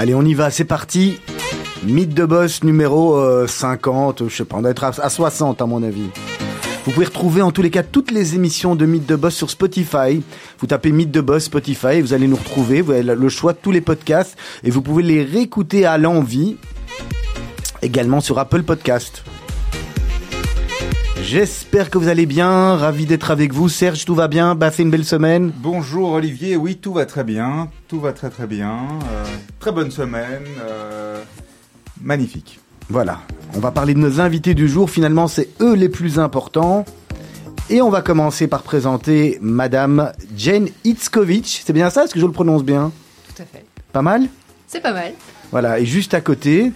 Allez, on y va, c'est parti. Mythe de boss numéro 50, euh, je sais pas, on doit être à 60 à mon avis. Vous pouvez retrouver en tous les cas toutes les émissions de Mythe de Boss sur Spotify. Vous tapez Mythe de Boss Spotify, vous allez nous retrouver, vous avez le choix de tous les podcasts et vous pouvez les réécouter à l'envie également sur Apple Podcast. J'espère que vous allez bien, ravi d'être avec vous. Serge, tout va bien? Passez une belle semaine Bonjour Olivier, oui, tout va très bien, tout va très très bien. Euh, très bonne semaine, euh, magnifique. Voilà, on va parler de nos invités du jour, finalement c'est eux les plus importants. Et on va commencer par présenter Madame Jane Itzkovich. C'est bien ça? Est-ce que je le prononce bien? Tout à fait. Pas mal? C'est pas mal. Voilà, et juste à côté,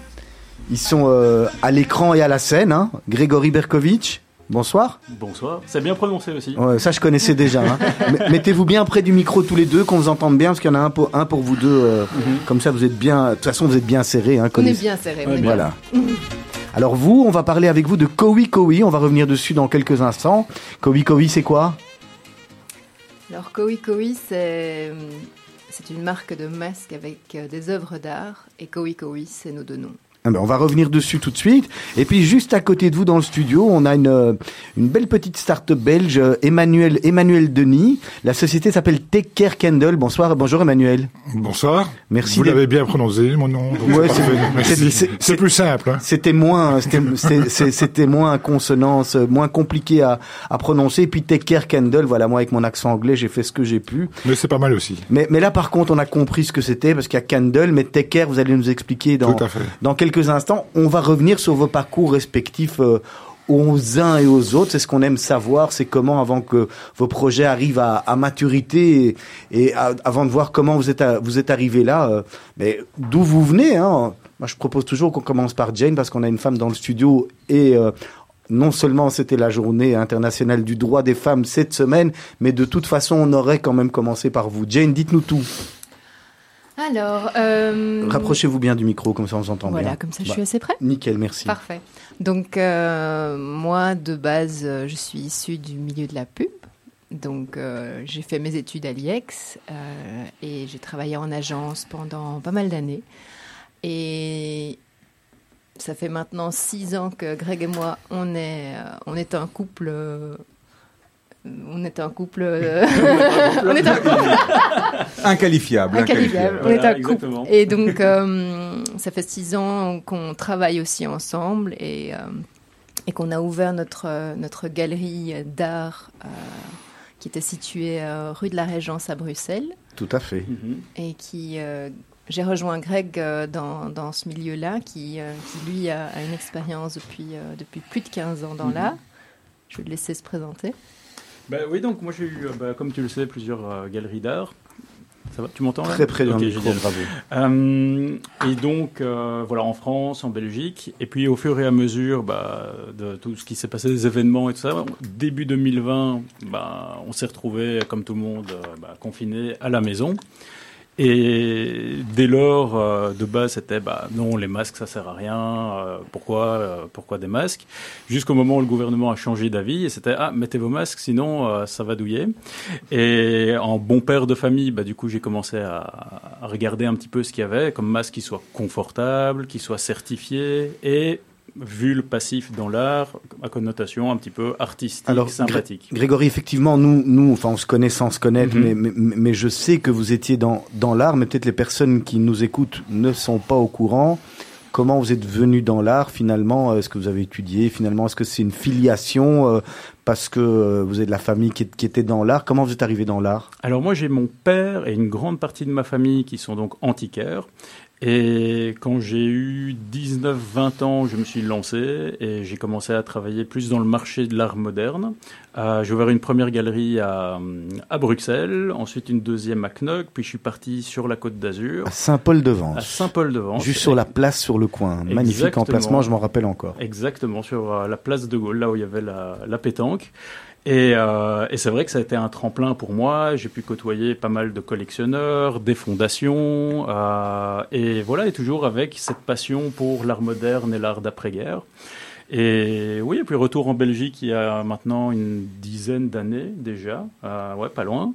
ils sont euh, à l'écran et à la scène, hein, Grégory Berkovitch. Bonsoir. Bonsoir. C'est bien prononcé aussi. Ouais, ça, je connaissais déjà. Hein. Mettez-vous bien près du micro tous les deux, qu'on vous entende bien, parce qu'il y en a un pour, un pour vous deux. Euh, mhm. Comme ça, vous êtes bien. De toute façon, vous êtes bien serrés. Hein, on est bien serrés. voilà. Alors vous, on va parler avec vous de Kowi Kowi. On va revenir dessus dans quelques instants. Kowi Kowi, c'est quoi? Alors Kowi Kowi, c'est c'est une marque de masques avec euh, des œuvres d'art. Et Kowi Kowi, c'est nos deux noms. Ben, on va revenir dessus tout de suite. Et puis juste à côté de vous dans le studio, on a une, euh, une belle petite start-up belge, euh, Emmanuel, Emmanuel Denis. La société s'appelle Take Care Candle. Bonsoir, bonjour Emmanuel. Bonsoir. Merci. Vous l'avez bien prononcé, mon nom. c'est plus simple. Hein. C'était moins, c'était moins consonance, moins compliqué à, à prononcer. Et puis Take Care Candle, voilà, moi avec mon accent anglais, j'ai fait ce que j'ai pu. Mais c'est pas mal aussi. Mais, mais là, par contre, on a compris ce que c'était parce qu'il y a Candle, mais Take Care, vous allez nous expliquer dans, dans quelques instants. On va revenir sur vos parcours respectifs euh, aux uns et aux autres. C'est ce qu'on aime savoir, c'est comment avant que vos projets arrivent à, maturité et, avant de voir comment vous êtes vous êtes arrivé là. Euh, mais d'où vous venez hein Moi, je propose toujours qu'on commence par Jane parce qu'on a une femme dans le studio et euh, non seulement c'était la journée internationale du droit des femmes cette semaine, mais de toute façon, on aurait quand même commencé par vous. Jane, dites-nous tout. Alors. Euh... Rapprochez-vous bien du micro, comme ça on vous entend bien. Voilà, comme ça je suis bah, assez près. Nickel, merci. Parfait. Donc, euh, moi, de base, euh, je suis issue du milieu de la pub. Donc, euh, j'ai fait mes études à l'IEX et j'ai travaillé en agence pendant pas mal d'années. Et ça fait maintenant six ans que Greg et moi, on est, on est un couple on est un couple. Euh, on est un couple. inqualifiable. Inqualifiable. On est un couple. Et donc, euh, ça fait six ans qu'on travaille aussi ensemble et, euh, et qu'on a ouvert notre, notre galerie d'art qui était située rue de la Régence à Bruxelles. Tout à fait. Mhm. Et qui. j'ai rejoint Greg dans, dans ce milieu-là, qui, qui, lui a, une expérience depuis, depuis plus de 15 ans dans mhm. l'art. Je vais le laisser se présenter. Bah oui, donc moi j'ai eu, bah, comme tu le sais, plusieurs euh, galeries d'art. Ça va Tu m'entends Très près okay, bravo. Euh, et donc, euh, voilà, en France, en Belgique. Et puis, au fur et à mesure bah, de tout ce qui s'est passé, des événements et tout ça, début 2020, bah, on s'est retrouvé comme tout le monde, bah, confiné à la maison. Et dès lors, euh, de base, c'était bah, non, les masques, ça sert à rien. Euh, pourquoi, euh, pourquoi des masques? Jusqu'au moment où le gouvernement a changé d'avis et c'était ah, mettez vos masques, sinon ça va douiller. Et en bon père de famille, bah, du coup, j'ai commencé à, à, regarder un petit peu ce qu'il y avait comme masque qui soit confortable, qui soit certifié et vu le passif dans l'art à connotation un petit peu artistique, Alors, sympathique. Grégory, effectivement, nous, nous, enfin, on se connaît sans se connaître, mhm. mais, mais, je sais que vous étiez dans, dans l'art, mais peut-être les personnes qui nous écoutent ne sont pas au courant. Comment vous êtes venu dans l'art finalement? Est-ce que vous avez étudié? Finalement Est-ce que c'est une filiation euh, parce que euh, vous êtes de la famille qui, qui était dans l'art? Comment vous êtes arrivé dans l'art? Alors moi j'ai mon père et une grande partie de ma famille qui sont donc antiquaires et quand j'ai eu 19-20 ans, je me suis lancé et j'ai commencé à travailler plus dans le marché de l'art moderne. Euh, j'ai ouvert une première galerie à, à, Bruxelles, ensuite une deuxième à Knock, puis je suis parti sur la côte d'Azur. À Saint-Paul-de-Vence. À Saint-Paul-de-Vence. Juste sur la place sur le coin. Magnifique emplacement, je m'en rappelle encore. Exactement, sur euh, la place de Gaulle, là où il y avait la, la pétanque. Et, euh, et c'est vrai que ça a été un tremplin pour moi. J'ai pu côtoyer pas mal de collectionneurs, des fondations, euh, et voilà, et toujours avec cette passion pour l'art moderne et l'art d'après-guerre. Et oui, et puis retour en Belgique il y a maintenant une dizaine d'années déjà, euh, ouais, pas loin.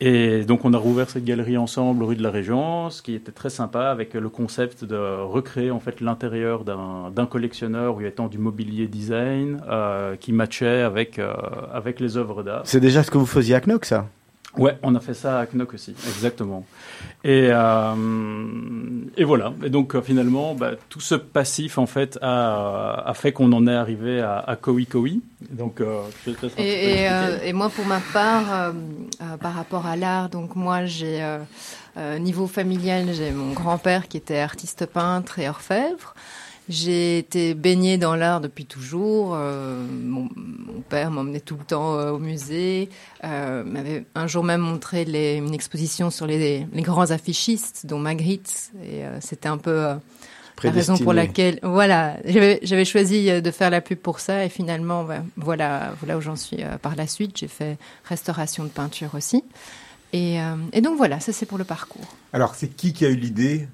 Et donc on a rouvert cette galerie ensemble rue de la Régence, qui était très sympa avec le concept de recréer en fait l'intérieur d'un collectionneur où il y avait du mobilier design euh, qui matchait avec euh, avec les œuvres d'art. C'est déjà ce que vous faisiez à Knock, ça? Ouais, on a fait ça à Knock aussi, exactement. Et, euh, et voilà. Et donc euh, finalement, bah, tout ce passif en fait a, a fait qu'on en est arrivé à, à Kowi Kowi. Donc, euh, je et, et, et, moi, pour ma part, par rapport à l'art, donc moi, j'ai niveau familial, j'ai mon grand-père qui était artiste peintre et orfèvre. J'ai été baignée dans l'art depuis toujours. Euh, mon, mon, père m'emmenait tout le temps euh, au musée. Euh, m'avait un jour même montré les, une exposition sur les, les, grands affichistes, dont Magritte. Et euh, c'était un peu euh, la raison pour laquelle, voilà, j'avais choisi de faire la pub pour ça. Et finalement, ben, voilà, voilà où j'en suis par la suite. J'ai fait restauration de peinture aussi. Et, et donc voilà, ça c'est pour le parcours. Alors, c'est qui qui a eu l'idée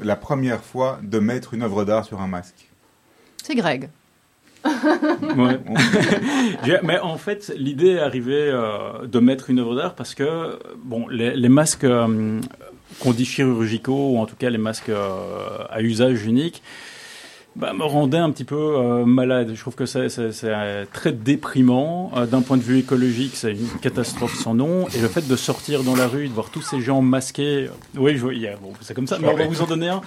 la première fois de mettre une œuvre d'art sur un masque C'est Greg. ouais. mais en fait, l'idée est arrivée euh, de mettre une œuvre d'art parce que bon, les, les masques euh, qu'on dit chirurgicaux ou en tout cas les masques euh, à usage unique, bah, me rendait un petit peu euh, malade. Je trouve que c'est euh, très déprimant. Euh, D'un point de vue écologique, c'est une catastrophe sans nom. Et le fait de sortir dans la rue, de voir tous ces gens masqués, oui, je, yeah, bon, c'est comme ça, mais on va vous en donner un.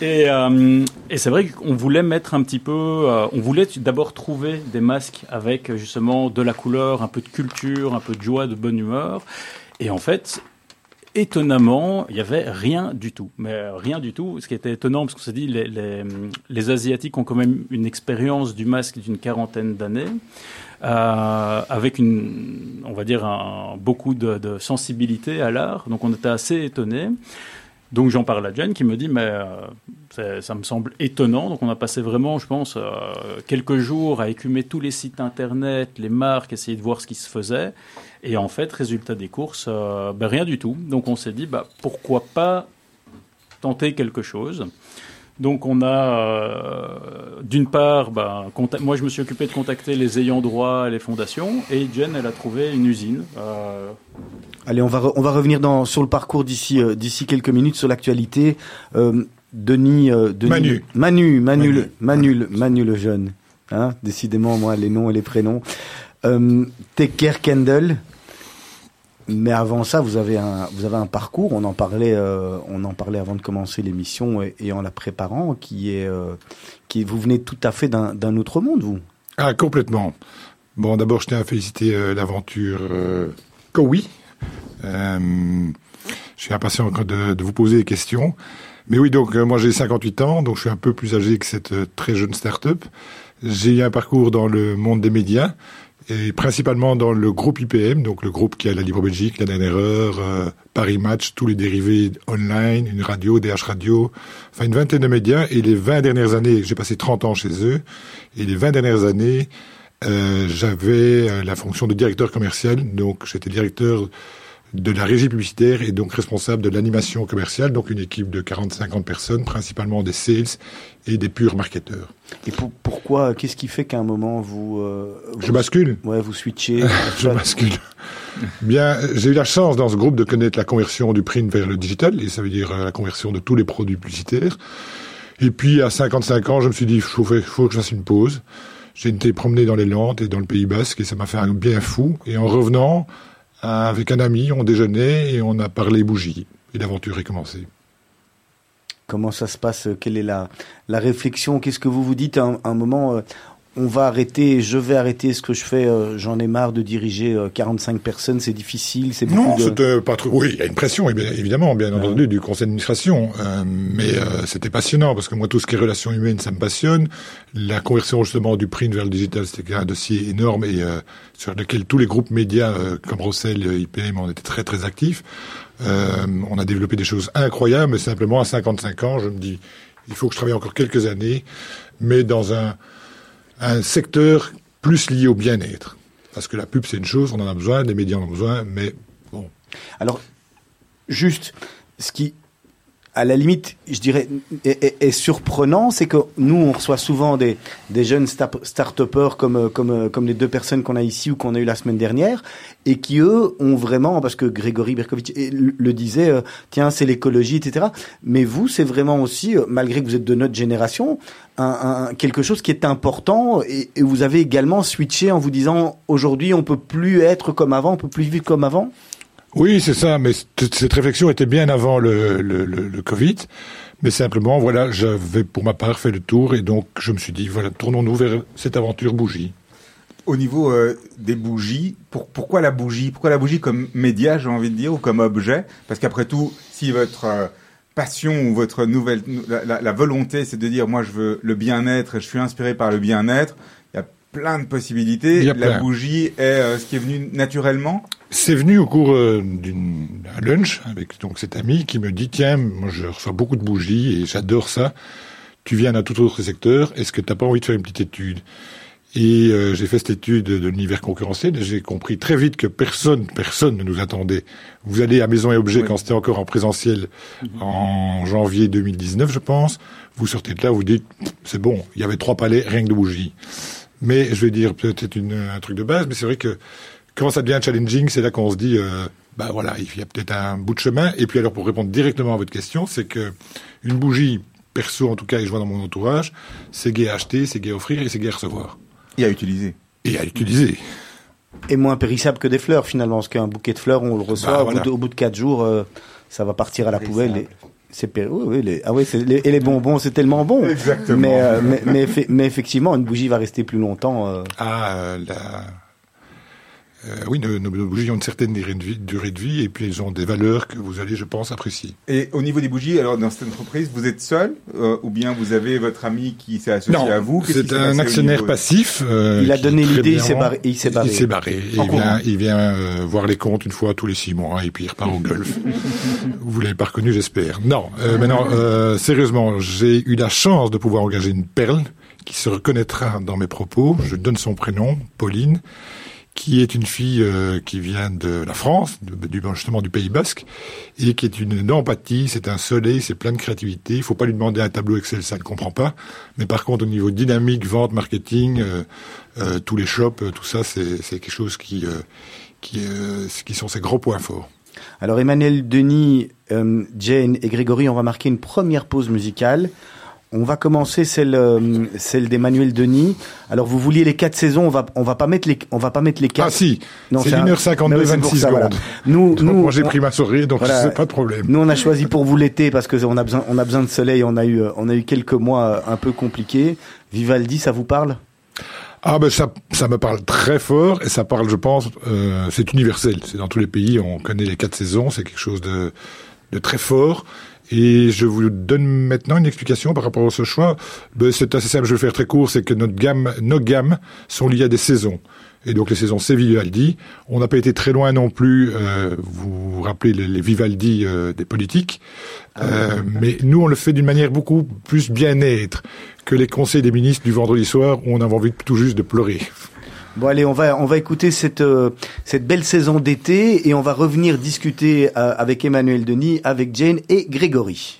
et, et c'est vrai qu'on voulait mettre un petit peu, on voulait d'abord trouver des masques avec justement de la couleur, un peu de culture, un peu de joie, de bonne humeur. Et en fait, étonnamment, il n'y avait rien du tout. Mais rien du tout. Ce qui était étonnant, parce qu'on s'est dit, les, les, Asiatiques ont quand même une expérience du masque d'une quarantaine d'années, euh, avec une, on va dire, beaucoup de, sensibilité à l'art. Donc on était assez étonnés. Donc j'en parle à Jen qui me dit mais euh, ça me semble étonnant. Donc on a passé vraiment, je pense, euh, quelques jours à écumer tous les sites internet, les marques, essayer de voir ce qui se faisait. Et en fait, résultat des courses, euh, ben, rien du tout. Donc on s'est dit, bah, pourquoi pas tenter quelque chose donc on a euh, d'une part, bah, moi je me suis occupé de contacter les ayants droit, les fondations, et Jen elle a trouvé une usine. Euh... Allez, on va on va revenir dans sur le parcours d'ici euh, d'ici quelques minutes sur l'actualité. Euh, Denis, Denis, Manu, Manu, Manu, Manu, le, Manu, le, Manu le jeune. Hein, décidément moi les noms et les prénoms. Euh, Tecker Kendall, mais avant ça, vous avez un, vous avez un parcours. On en parlait, euh, on en parlait avant de commencer l'émission et, en la préparant, qui est, euh, qui vous venez tout à fait d'un autre monde, vous. Ah, complètement. Bon, d'abord, je tiens à féliciter euh, l'aventure euh, Kowi. Euh, je suis impatient de, de, vous poser des questions. Mais oui, donc moi j'ai 58 ans, donc je suis un peu plus âgé que cette très jeune start-up. J'ai eu un parcours dans le monde des médias et principalement dans le groupe IPM, donc le groupe qui a la Libre Belgique, la dernière heure, euh, Paris Match, tous les dérivés online, une radio, DH Radio, enfin une vingtaine de médias. Et les 20 dernières années, j'ai passé 30 ans chez eux, et les 20 dernières années, euh, j'avais la fonction de directeur commercial, donc j'étais directeur de la régie publicitaire et donc responsable de l'animation commerciale, donc une équipe de 40-50 personnes, principalement des sales et des purs marketeurs. Et pour, pourquoi Qu'est-ce qui fait qu'à un moment vous, euh, vous Je bascule. Ouais, vous switchez. je bascule. Bien, j'ai eu la chance dans ce groupe de connaître la conversion du print vers le digital, et ça veut dire la conversion de tous les produits publicitaires. Et puis à 55 ans, je me suis dit, il faut, faut que je fasse une pause. J'ai été promené dans les Landes et dans le Pays Basque, et ça m'a fait un bien fou. Et en revenant, avec un ami, on déjeunait et on a parlé bougie. Et l'aventure est commencée. Comment ça se passe? Quelle est la, la réflexion? Qu'est-ce que vous vous dites? À un, moment euh, on va arrêter, je vais arrêter ce que je fais, euh, j'en ai marre de diriger euh, 45 personnes, c'est difficile, c'est Non, de... c'était pas trop. Oui, il y a une pression, évidemment, bien entendu, du conseil d'administration. Euh, mais euh, c'était passionnant, parce que moi, tout ce qui est relations humaines, ça me passionne. La conversion, justement, du print vers le digital, c'était un dossier énorme et euh, sur lequel tous les groupes médias, euh, comme Rossel, IPM, on était très, très actifs. on a développé des choses incroyables, mais simplement, à 55 ans, je me dis, il faut que je travaille encore quelques années, mais dans un un secteur plus lié au bien-être. Parce que la pub, c'est une chose, on en a besoin, les médias en ont besoin, mais bon. Alors, juste, ce qui, à la limite, je dirais, est, surprenant, c'est que nous, on reçoit souvent des, des jeunes start-upers comme, comme, comme les deux personnes qu'on a ici ou qu'on a eu la semaine dernière, et qui, eux, ont vraiment, parce que Grégory Berkovitch le disait, euh, tiens, c'est l'écologie, etc. Mais vous, c'est vraiment aussi, euh, malgré que vous êtes de notre génération, un, quelque chose qui est important, et, et vous avez également switché en vous disant, aujourd'hui, on peut plus être comme avant, on peut plus vivre comme avant oui, c'est ça, mais cette réflexion était bien avant le, Covid. Mais simplement, voilà, j'avais pour ma part fait le tour et donc je me suis dit, voilà, tournons-nous vers cette aventure bougie. Au niveau euh, des bougies, pour, pourquoi la bougie? Pourquoi la bougie comme média, j'ai envie de dire, ou comme objet? Parce qu'après tout, si votre euh, passion ou votre nouvelle, la, la volonté, c'est de dire, moi, je veux le bien-être, je suis inspiré par le bien-être, plein de possibilités. La bougie est euh, ce qui est venu naturellement? C'est venu au cours euh, d'un lunch avec donc cet ami qui me dit tiens, moi je reçois beaucoup de bougies et j'adore ça. Tu viens d'un tout autre secteur, est-ce que tu n'as pas envie de faire une petite étude? Et euh, j'ai fait cette étude de l'univers concurrentiel et j'ai compris très vite que personne, personne ne nous attendait. Vous allez à Maison et Objets quand c'était encore en présentiel en janvier 2019, je pense. Vous sortez de là, vous dites c'est bon, il y avait trois palais, rien que de bougies. Mais je vais dire peut-être un truc de base, mais c'est vrai que quand ça devient challenging, c'est là qu'on se dit, euh, bah voilà, il y a peut-être un bout de chemin. Et puis alors, pour répondre directement à votre question, c'est que une bougie, perso en tout cas, et je vois dans mon entourage, c'est gai à acheter, c'est gai à offrir et c'est gai à recevoir. Et à utiliser. Et à utiliser. Et moins périssable que des fleurs finalement, parce qu'un bouquet de fleurs, on le reçoit bah, au, bout de, quatre jours, euh, ça va partir à la poubelle. C'est oui, oui, les, ah oui, les, et les bonbons, c'est tellement bon. Exactement. Mais, euh, mais, mais, effectivement, une bougie va rester plus longtemps. Ah, la euh, oui, nos, bougies ont une certaine durée de, vie, et puis elles ont des valeurs que vous allez, je pense, apprécier. Et au niveau des bougies, alors dans cette entreprise, vous êtes seul euh, ou bien vous avez votre ami qui s'est associé à vous? C'est un actionnaire passif. Euh, il a donné l'idée, il s'est barré. Il s'est barré. Il, barré. il vient, il vient voir les comptes une fois tous les six mois et puis il repart au golf. vous l'avez pas reconnu, j'espère. Non, maintenant, sérieusement, j'ai eu la chance de pouvoir engager une perle qui se reconnaîtra dans mes propos. Je donne son prénom, Pauline qui est une fille euh, qui vient de la France, justement du Pays Basque, et qui est une empathie, c'est un soleil, c'est plein de créativité. Il faut pas lui demander un tableau Excel, ça ne comprend pas. Mais par contre, au niveau dynamique, vente, marketing, euh, euh, tous les shops, tout ça, c'est quelque chose qui, qui, qui sont ses gros points forts. Alors Emmanuel Denis, Jane et Grégory, on va marquer une première pause musicale. On va commencer celle euh, celle d'Emmanuel Denis. Alors vous vouliez les quatre saisons, on va on va pas mettre les on va pas mettre les quatre. Ah si, c'est 1h52 26 secondes. Nous nous moi j'ai pris ma souris donc c'est pas de problème. Nous on a choisi pour vous l'été parce que on a besoin on a besoin de soleil, on a eu on a eu quelques mois euh, un peu compliqués. Vivaldi, ça vous parle? Ah ben ça, ça me parle très fort et ça parle, je pense, euh, c'est universel. C'est dans tous les pays, on connaît les quatre saisons, c'est quelque chose de, de très fort. Et je vous donne maintenant une explication par rapport à ce choix. Ben, c'est assez simple, je vais faire très court, c'est que notre gamme, nos gammes sont liées à des saisons. Et donc les saisons, c'est Vivaldi. On n'a pas été très loin non plus, euh, vous vous rappelez les, Vivaldi euh, des politiques. Euh, mais nous, on le fait d'une manière beaucoup plus bien-être que les conseils des ministres du vendredi soir où on avait envie tout juste de pleurer. Bon allez, on va on va écouter cette euh, cette belle saison d'été et on va revenir discuter euh, avec Emmanuel Denis, avec Jane et Grégory.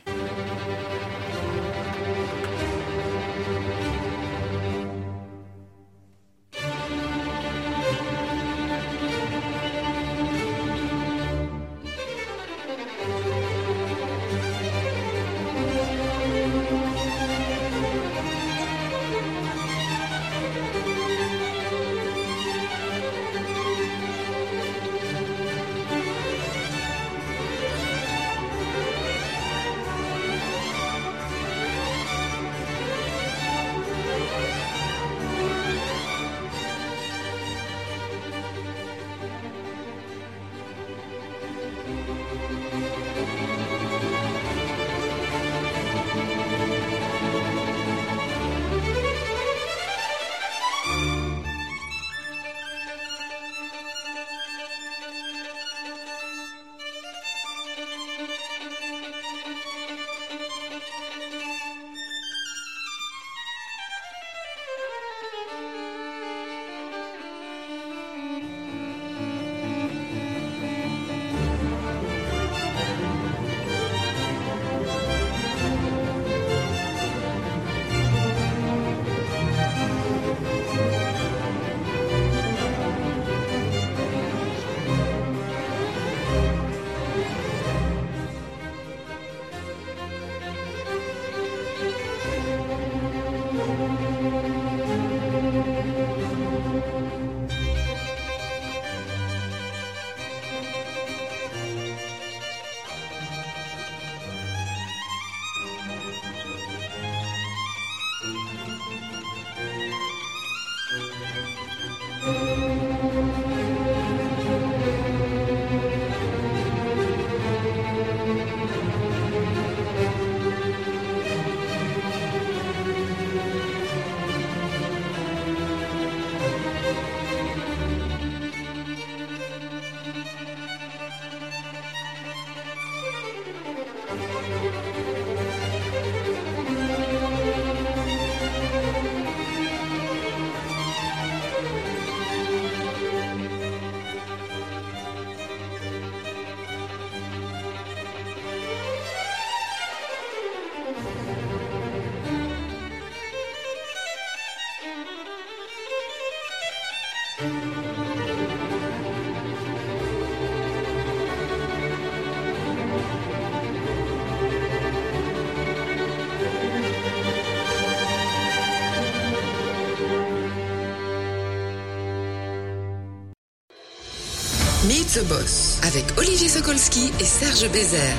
The Boss avec Olivier Sokolski et Serge Bézère.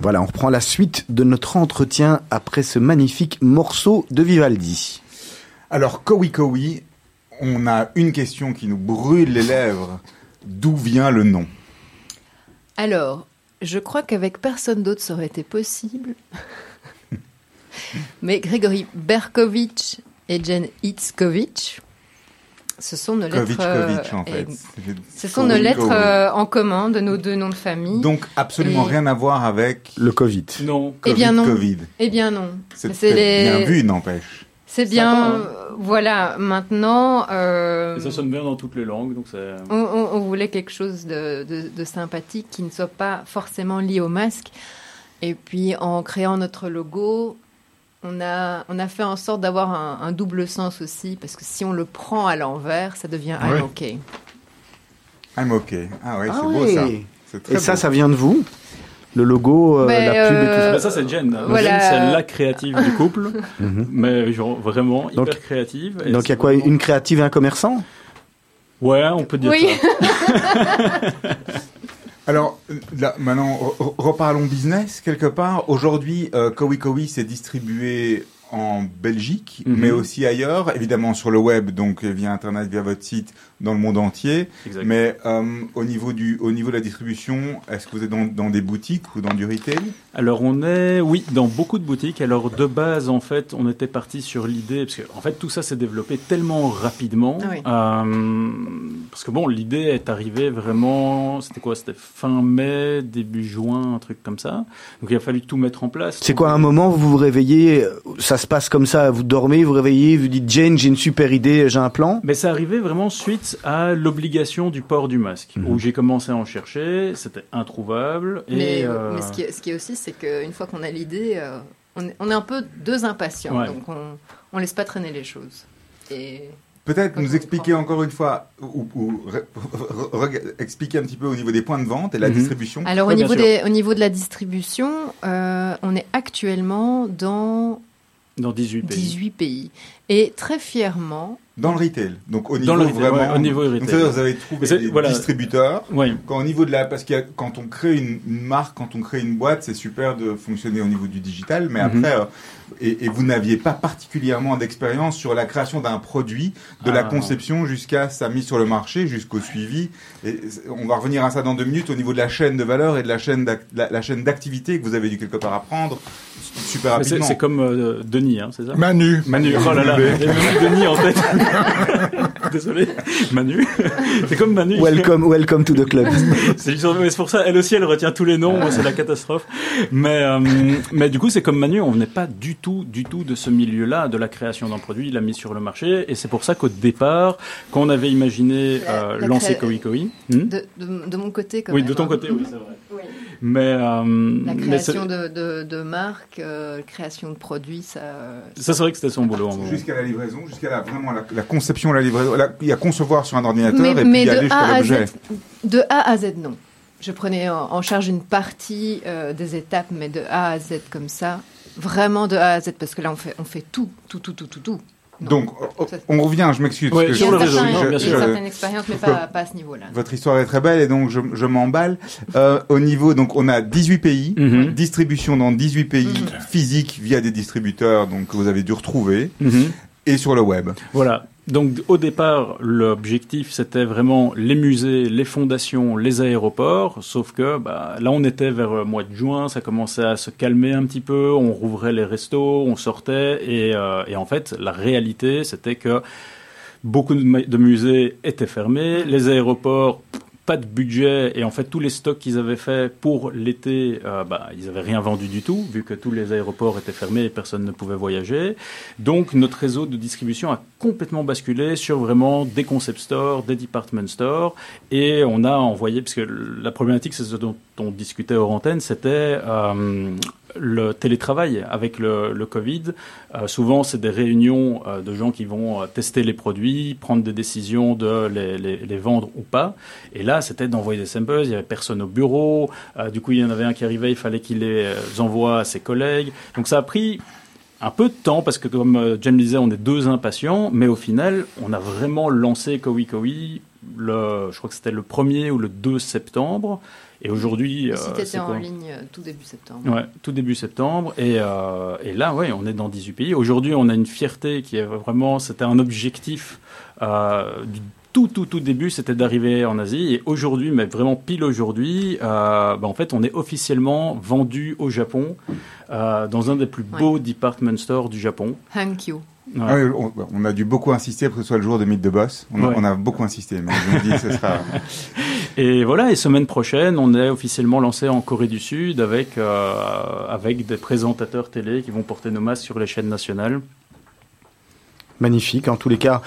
Voilà, on reprend la suite de notre entretien après ce magnifique morceau de Vivaldi. Alors, Kowi Kowi, on a une question qui nous brûle les lèvres. D'où vient le nom? Alors, je crois qu'avec personne d'autre ça aurait été possible. Mais Grégory Berkovitch et Jen Itzkovitch, ce sont nos lettres. Euh, en fait. Ce sont nos lettres euh, en commun de nos deux noms de famille. Donc absolument rien à voir avec le Covid. Non. eh bien non. COVID. Eh bien non. C'est bien vu, n'empêche. C'est bien. Hein. Voilà. Maintenant. Euh, ça sonne bien dans toutes les langues, donc on, on, voulait quelque chose de, de, de sympathique qui ne soit pas forcément lié au masque. Et puis en créant notre logo, on a, on a fait en sorte d'avoir un, double sens aussi, parce que si on le prend à l'envers, ça devient I'm okay. I'm okay. Ah ouais, ah c'est beau ça. Et ça, ça vient de vous le logo, euh, la pub et tout ça. Bah, ça, c'est Jen. Jen, c'est la créative du couple, mhm. mais vraiment hyper créative. donc, il y a quoi Une créative et un commerçant? Ouais, on peut dire oui. ça. Alors, là, maintenant, reparlons business quelque part. Aujourd'hui, euh, Kowi Kowi s'est distribué en Belgique, mhm. mais aussi ailleurs, évidemment sur le web, donc via Internet, via votre site, dans le monde entier. Mais euh, au, niveau du, au niveau de la distribution, est-ce que vous êtes dans, dans, des boutiques ou dans du retail? Alors on est, oui, dans beaucoup de boutiques. Alors de base, en fait, on était parti sur l'idée, parce que en fait tout ça s'est développé tellement rapidement. Euh, parce que bon, l'idée est arrivée vraiment, c'était quoi? C'était fin mai, début juin, un truc comme ça. Donc il a fallu tout mettre en place. C'est quoi un moment vous vous réveillez, ça se passe comme ça, vous dormez, vous réveillez, vous dites Jane, j'ai une super idée, j'ai un plan? Mais ça arrivait vraiment suite à l'obligation du port du masque, mhm. où j'ai commencé à en chercher, c'était introuvable. mais, euh, mais ce, qui est, ce, qui est, aussi, c'est qu'une fois qu'on a l'idée, euh, on, est, on, est, un peu deux impatients, donc on, on laisse pas traîner les choses. Et Peut-être nous expliquer encore une fois, ou, expliquer un petit peu au niveau des points de vente et la mhm. distribution. Alors au, niveau des, au niveau de la distribution, euh, on est actuellement dans dans 18 pays. 18 pays. Et très fièrement. Dans le retail. Donc au niveau vraiment. au niveau retail. Donc, vous avez trouvé des distributeurs. Oui. Quand au niveau de la, parce que quand on crée une, marque, quand on crée une boîte, c'est super de fonctionner au niveau du digital, mais mhm. après, euh, et, vous n'aviez pas particulièrement d'expérience sur la création d'un produit, de la ah. conception jusqu'à sa mise sur le marché, jusqu'au suivi. Et on va revenir à ça dans deux minutes au niveau de la chaîne de valeur et de la chaîne la, chaîne d'activité que vous avez dû quelque part apprendre super rapidement. C'est comme euh, Denis, hein, c'est ça Manu. Manu. Oh là là, Denis en tête. Désolé, Manu. C'est comme Manu. Welcome, welcome to the club. c'est pour ça, elle aussi, elle retient tous les noms. c'est la catastrophe. Mais, euh, mais du coup, c'est comme Manu, on n'est pas du tout, du tout de ce milieu-là, de la création d'un produit, la mise sur le marché. Et c'est pour ça qu'au départ, quand on avait imaginé euh, lancer Koi Koi, hmm de, de, mon côté, quand oui, même. de ton côté, oui, c'est vrai. Mais euh, la création de, de, de marques, euh, création de produits, ça. Ça, c'est vrai que c'était son boulot. Jusqu'à la livraison, jusqu'à la, vraiment la, conception, la livraison. il y a concevoir sur un ordinateur et puis aller jusqu'à l'objet. De A à Z, non. Je prenais en, charge une partie euh, des étapes, mais de A à Z comme ça, vraiment de A à Z, parce que là on fait, on fait tout, tout, tout, tout, tout, tout. Donc, on revient, je m'excuse. Ouais, sur le réseau, bien sûr. Une certaine expérience, mais pas, pas, à ce niveau-là. Votre histoire est très belle et donc je, je m'emballe. Euh, au niveau, donc on a 18 pays, mhm. distribution dans 18 pays, mhm. physique via des distributeurs, donc que vous avez dû retrouver, mhm. Et sur le web. Voilà. Donc au départ, l'objectif c'était vraiment les musées, les fondations, les aéroports, sauf que bah, là on était vers le mois de juin, ça commençait à se calmer un petit peu, on rouvrait les restos, on sortait, et, euh, et en fait la réalité c'était que beaucoup de musées étaient fermés, les aéroports pas de budget et en fait tous les stocks qu'ils avaient fait pour l'été, euh, bah, ils avaient rien vendu du tout vu que tous les aéroports étaient fermés et personne ne pouvait voyager. Donc notre réseau de distribution a complètement basculé sur vraiment des concept stores, des department stores et on a envoyé parce que la problématique c'est ce dont on discutait hors antenne, c'était euh, le télétravail avec le, Covid. Euh, souvent, c'est des réunions euh, de gens qui vont euh, tester les produits, prendre des décisions de les, les, vendre ou pas. Et là, c'était d'envoyer des samples. Il y avait personne au bureau. du coup, il y en avait un qui arrivait, il fallait qu'il les envoie à ses collègues. Donc, ça a pris un peu de temps parce que, comme Jen disait, on est deux impatients. Mais au final, on a vraiment lancé Kowi Kowi le, je crois que c'était le 1er ou le 2 septembre. Et aujourd'hui, le site était en ligne tout début septembre. Ouais, tout début septembre. Et, et là, ouais, on est dans 18 pays. Aujourd'hui, on a une fierté qui est vraiment, c'était un objectif du tout, tout, tout début, c'était d'arriver en Asie. Et aujourd'hui, mais vraiment pile aujourd'hui, euh, bah, en fait, on est officiellement vendu au Japon euh, dans un des plus beaux department stores du Japon. Thank you. Ah on, a dû beaucoup insister pour que ce soit le jour de Mythe de Boss. On, a, beaucoup insisté, mais je me dis ce sera. Et voilà, et semaine prochaine, on est officiellement lancé en Corée du Sud avec, euh, avec des présentateurs télé qui vont porter nos masques sur les chaînes nationales. Magnifique, en tous les cas.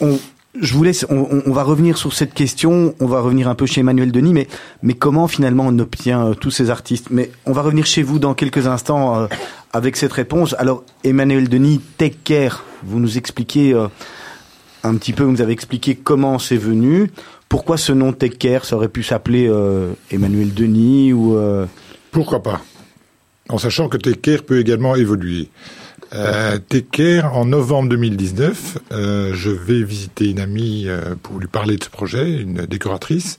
On, je vous laisse, on, va revenir sur cette question, on va revenir un peu chez Emmanuel Denis, mais, mais comment finalement on obtient euh, tous ces artistes? Mais on va revenir chez vous dans quelques instants euh, avec cette réponse. Alors Emmanuel Denis, Take Care, vous nous expliquez un petit peu, vous nous avez expliqué comment c'est venu, pourquoi ce nom Take Care, ça aurait pu s'appeler Emmanuel Denis ou... Pourquoi pas? En sachant que Take Care peut également évoluer. Euh, en novembre 2019, euh, je vais visiter une amie euh, pour lui parler de ce projet, une décoratrice,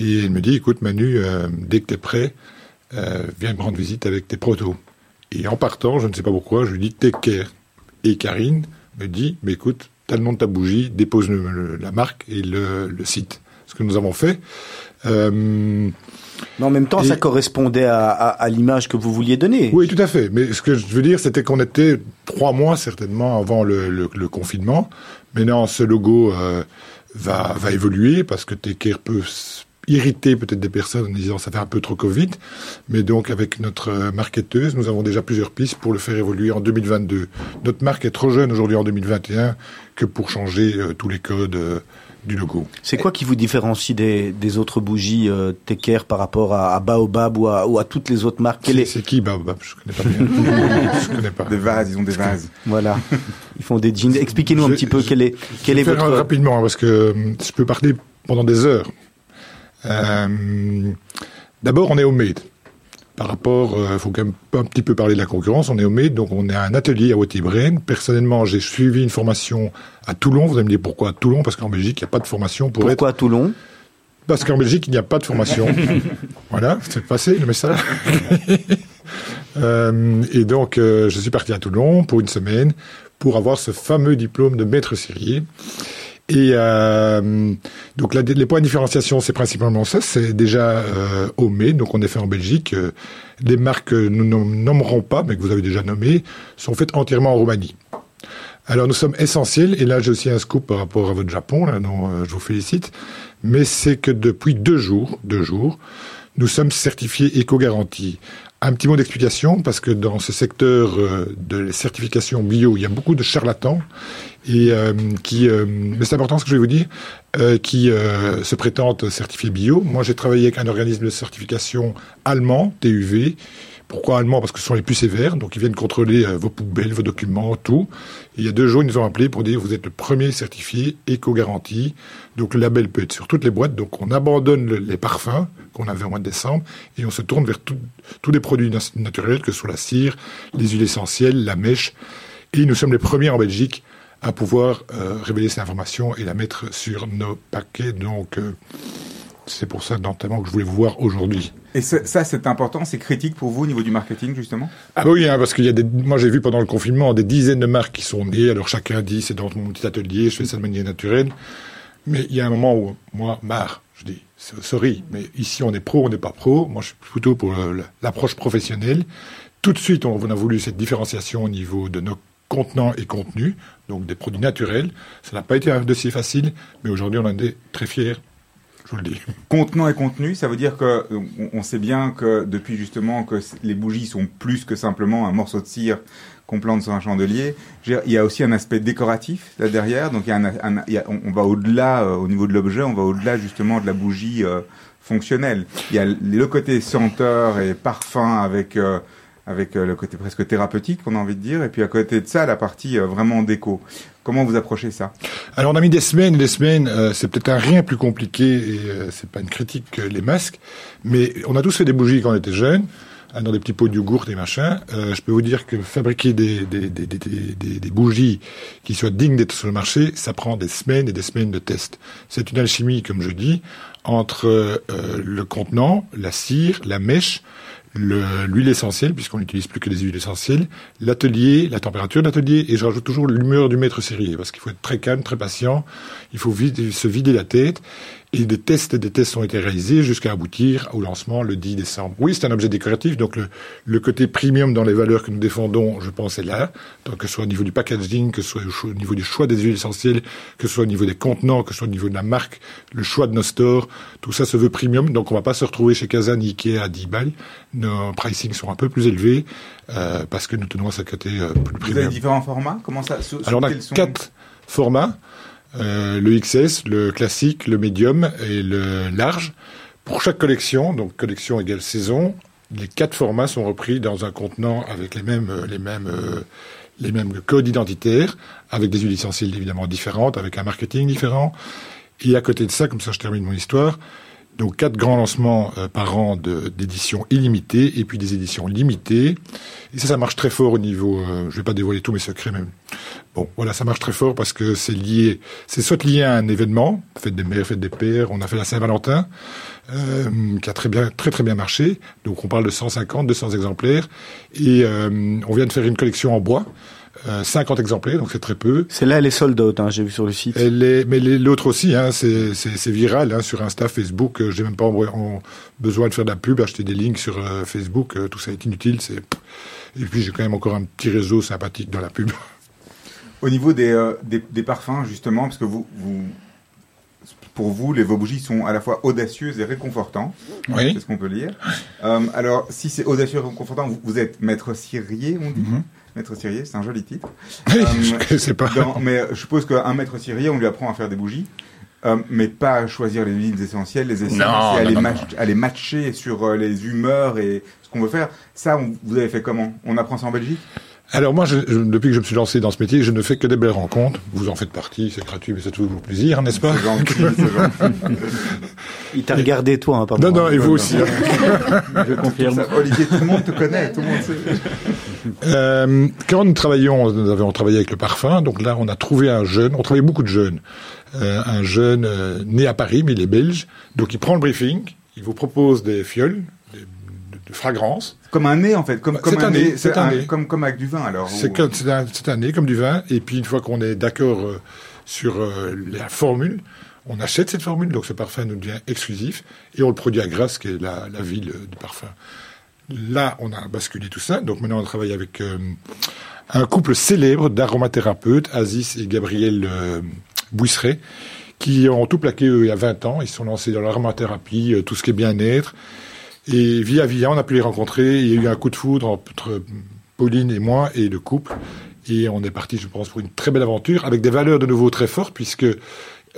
et elle me dit, écoute Manu, euh, dès que tu es prêt, viens me rendre visite avec tes protos. Et en partant, je ne sais pas pourquoi, je lui dis Take Et Karine me dit, mais écoute, t'as le nom de ta bougie, dépose la marque et le, le, site. Ce que nous avons fait. Mais en même temps, ça correspondait à, à, l'image que vous vouliez donner. Oui, tout à fait. Mais ce que je veux dire, c'était qu'on était trois mois certainement avant le, le, le confinement. Maintenant, ce logo euh, va, va évoluer parce que Teker peut irriter peut-être des personnes en disant ça fait un peu trop Covid. Mais donc, avec notre marketeuse, nous avons déjà plusieurs pistes pour le faire évoluer en 2022. Notre marque est trop jeune aujourd'hui en 2021 que pour changer euh, tous les codes. Euh, du logo. C'est quoi qui vous différencie des, des autres bougies euh, Teker par rapport à, Baobab ou à, ou à, toutes les autres marques? C'est qui Baobab? Je connais pas bien. je connais pas. Des vases, ils ont des vases. Voilà. Ils font des jeans. Expliquez-nous un petit peu quel est, quel est votre... rapidement parce que euh, je peux parler pendant des heures. Euh, D'abord, on est au made par rapport, il euh, faut quand même un petit peu parler de la concurrence. On est au MED, donc on est à un atelier à Wautibraine. Personnellement, j'ai suivi une formation à Toulon. Vous allez me dire pourquoi à Toulon Parce qu'en Belgique, il n'y a pas de formation pour pourquoi à Toulon? Parce qu'en Belgique, il n'y a pas de formation. voilà, c'est passé le message. euh, et donc, je suis parti à Toulon pour une semaine pour avoir ce fameux diplôme de maître serrier. Et euh, donc les points de différenciation, c'est principalement ça. C'est déjà euh, Homé, donc on est fait en Belgique. Euh, les marques que nous nommerons pas, mais que vous avez déjà nommées, sont faites entièrement en Roumanie. Alors nous sommes essentiels, et là j'ai aussi un scoop par rapport à votre Japon, là, dont euh, je vous félicite, mais c'est que depuis deux jours, deux jours, nous sommes certifiés éco-garantis. Un petit mot d'explication, parce que dans ce secteur euh, de certification bio, il y a beaucoup de charlatans, et euh, qui, euh, mais c'est important ce que je vais vous dire, qui se prétendent certifiés bio. Moi, j'ai travaillé avec un organisme de certification allemand, TUV, pourquoi allemand? Parce que ce sont les plus sévères, donc ils viennent contrôler euh, vos poubelles, vos documents, tout. il y a deux jours, ils nous ont appelé pour dire vous êtes le premier certifié éco-garantie. Donc le label peut être sur toutes les boîtes. Donc on abandonne les parfums qu'on avait au mois de décembre et on se tourne vers tous les produits naturels, que ce soit la cire, les huiles essentielles, la mèche. Et nous sommes les premiers en Belgique à pouvoir euh, révéler cette information et la mettre sur nos paquets. Donc euh, c'est pour ça notamment que je voulais vous voir aujourd'hui. Et ça, c'est important, c'est critique pour vous au niveau du marketing, justement? Ah oui, hein, parce qu'il y a des... Moi, j'ai vu pendant le confinement des dizaines de marques qui sont nées. Alors, chacun dit, c'est dans mon petit atelier, je fais ça de manière naturelle. Mais il y a un moment où, moi, marre, je dis, sorry, mais ici, on est pro, on n'est pas pro. Moi, je suis plutôt pour l'approche professionnelle. Tout de suite, on a voulu cette différenciation au niveau de nos contenants et contenus, donc des produits naturels. Ça n'a pas été un dossier facile, mais aujourd'hui, on en est très fiers Contenant et contenu, ça veut dire que on sait bien que depuis justement que les bougies sont plus que simplement un morceau de cire qu'on plante sur un chandelier. Il y a aussi un aspect décoratif là derrière, donc il y a on, va au-delà euh, au niveau de l'objet, on va au-delà justement de la bougie euh, fonctionnelle. Il y a le côté senteur et parfum avec euh, avec le côté presque thérapeutique, on a envie de dire, et puis à côté de ça, la partie vraiment déco. Comment vous approchez ça? Alors on a mis des semaines, des semaines. Euh, c'est peut-être un rien plus compliqué et euh, c'est pas une critique que les masques, mais on a tous fait des bougies quand on était jeunes. hein, dans des petits pots de yogourt et machin. Euh, je peux vous dire que fabriquer des, des, des, des, des bougies qui soient dignes d'être sur le marché, ça prend des semaines et des semaines de tests. C'est une alchimie, comme je dis, entre euh, le contenant, la cire, la mèche, l'huile essentielle, puisqu'on n'utilise plus que des huiles essentielles, l'atelier, la température de l'atelier, et je rajoute toujours l'humeur du maître serrier, parce qu'il faut être très calme, très patient, il faut se vider la tête, et des tests, des tests ont été réalisés jusqu'à aboutir au lancement le 10 décembre. Oui, c'est un objet décoratif, donc le, le, côté premium dans les valeurs que nous défendons, je pense, est là. Donc que ce soit au niveau du packaging, que ce soit au niveau du choix des huiles essentielles, que ce soit au niveau des contenants, que ce soit au niveau de la marque, le choix de nos stores, tout ça se veut premium. Donc on va pas se retrouver chez Kazan, Ikea à 10 balles. Nos pricing sont un peu plus élevés euh, parce que nous tenons à ce côté euh, plus premium. Vous avez différents formats? Comment ça Alors on a quatre formats. Euh, le XS, le classique, le médium et le large. Pour chaque collection, donc collection égale saison, les quatre formats sont repris dans un contenant avec les mêmes, les mêmes, euh, les mêmes codes identitaires, avec des huiles essentielles évidemment différentes, avec un marketing différent. Et à côté de ça, comme ça je termine mon histoire, donc quatre grands lancements euh, par an d'éditions illimitées et puis des éditions limitées. Et ça, ça marche très fort au niveau. Euh, je vais pas dévoiler tous mes secrets, même. Bon, voilà, ça marche très fort parce que c'est lié. C'est soit lié à un événement, fête des mères, fête des pères. On a fait la Saint-Valentin, euh, qui a très bien, très très bien marché. Donc on parle de 150, 200 exemplaires. Et euh, on vient de faire une collection en bois 50 euh, exemplaires, donc c'est très peu. C'est là elle est sold out, hein, j'ai vu sur le site. Elle est, mais l'autre aussi, hein, c'est viral hein, sur Insta, Facebook. Euh, j'ai même pas besoin de faire de la pub, acheter des links sur euh, Facebook, tout ça est inutile. C'est et puis j'ai quand même encore un petit réseau sympathique dans la pub. Au niveau des, des, parfums, justement, parce que vous, vous pour vous, les vos bougies sont à la fois audacieuses et réconfortantes. Oui. C'est ce qu'on peut lire. alors, si c'est audacieux et réconfortant, vous, êtes maître cirier, on dit mm-hmm. Maître Cirier, c'est un joli titre. Euh, je pas. mais je suppose qu'un maître Cirier, on lui apprend à faire des bougies. Euh, mais pas à choisir les huiles essentielles, les essences, et à, les matcher sur euh, les humeurs et ce qu'on veut faire. Ça, vous avez fait comment? On apprend ça en Belgique? Alors moi, je, depuis que je me suis lancé dans ce métier, je ne fais que des belles rencontres. Vous en faites partie, c'est gratuit, mais c'est toujours plaisir, n'est-ce pas? Il t'a regardé toi, hein, Non, non, et vous aussi. Hein. je confirme. Olivier, tout le monde te connaît, tout le monde sait. Euh, quand nous travaillions, nous avons travaillé avec le parfum, donc là, on a trouvé un jeune, on travaillait beaucoup de jeunes. Euh, un jeune euh, né à Paris, mais il est belge, donc il prend le briefing, il vous propose des fioles, des, de, fragrance. Comme un nez en fait, comme, comme un, nez, c'est un, comme, comme avec du vin alors. C'est un, un, nez comme du vin, et puis une fois qu'on est d'accord euh, sur euh, la formule, on achète cette formule, donc ce parfum nous devient exclusif, et on le produit à Grasse, qui est la, ville du parfum. Là, on a basculé tout ça, donc maintenant on travaille avec euh, un couple célèbre d'aromathérapeutes, Aziz et Gabriel Bouisseret, qui ont tout plaqué il y a 20 ans, ils se sont lancés dans l'aromathérapie, tout ce qui est bien-être, et via via, on a pu les rencontrer. Il y a eu un coup de foudre entre Pauline et moi et le couple. Et on est parti, je pense, pour une très belle aventure avec des valeurs de nouveau très fortes puisque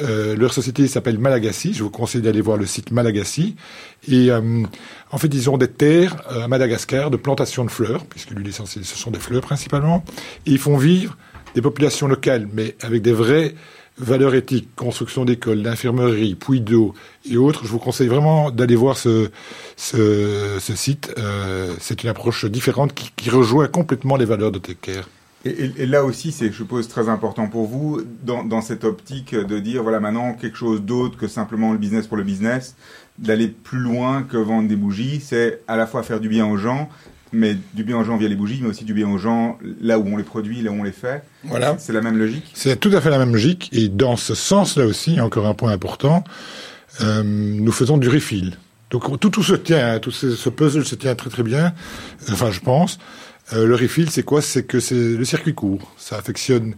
euh, leur société s'appelle Malagasy. Je vous conseille d'aller voir le site Malagasy. Et euh, en fait, ils ont des terres euh, à Madagascar de plantation de fleurs, puisque l'huile essentielle, ce sont des fleurs principalement. Et ils font vivre des populations locales, mais avec des vraies valeurs éthiques, construction d'écoles, d'infirmerie, puits d'eau et autres, je vous conseille vraiment d'aller voir ce, ce, ce site. Euh, c'est une approche différente qui, qui, rejoint complètement les valeurs de Tecker. Et, et, là aussi, c'est, je suppose, très important pour vous, dans, dans cette optique de dire, voilà, maintenant, quelque chose d'autre que simplement le business pour le business, d'aller plus loin que vendre des bougies, c'est à la fois faire du bien aux gens, mais du bien aux gens via les bougies, mais aussi du bien aux gens là où on les produit, là où on les fait. Voilà. C'est la même logique? C'est tout à fait la même logique. Et dans ce sens-là aussi, encore un point important, euh, nous faisons du refill. Donc tout, tout se tient, tout ce, puzzle se tient très très bien. Enfin, je pense. Euh, le refill, c'est quoi? C'est que c'est le circuit court. Ça affectionne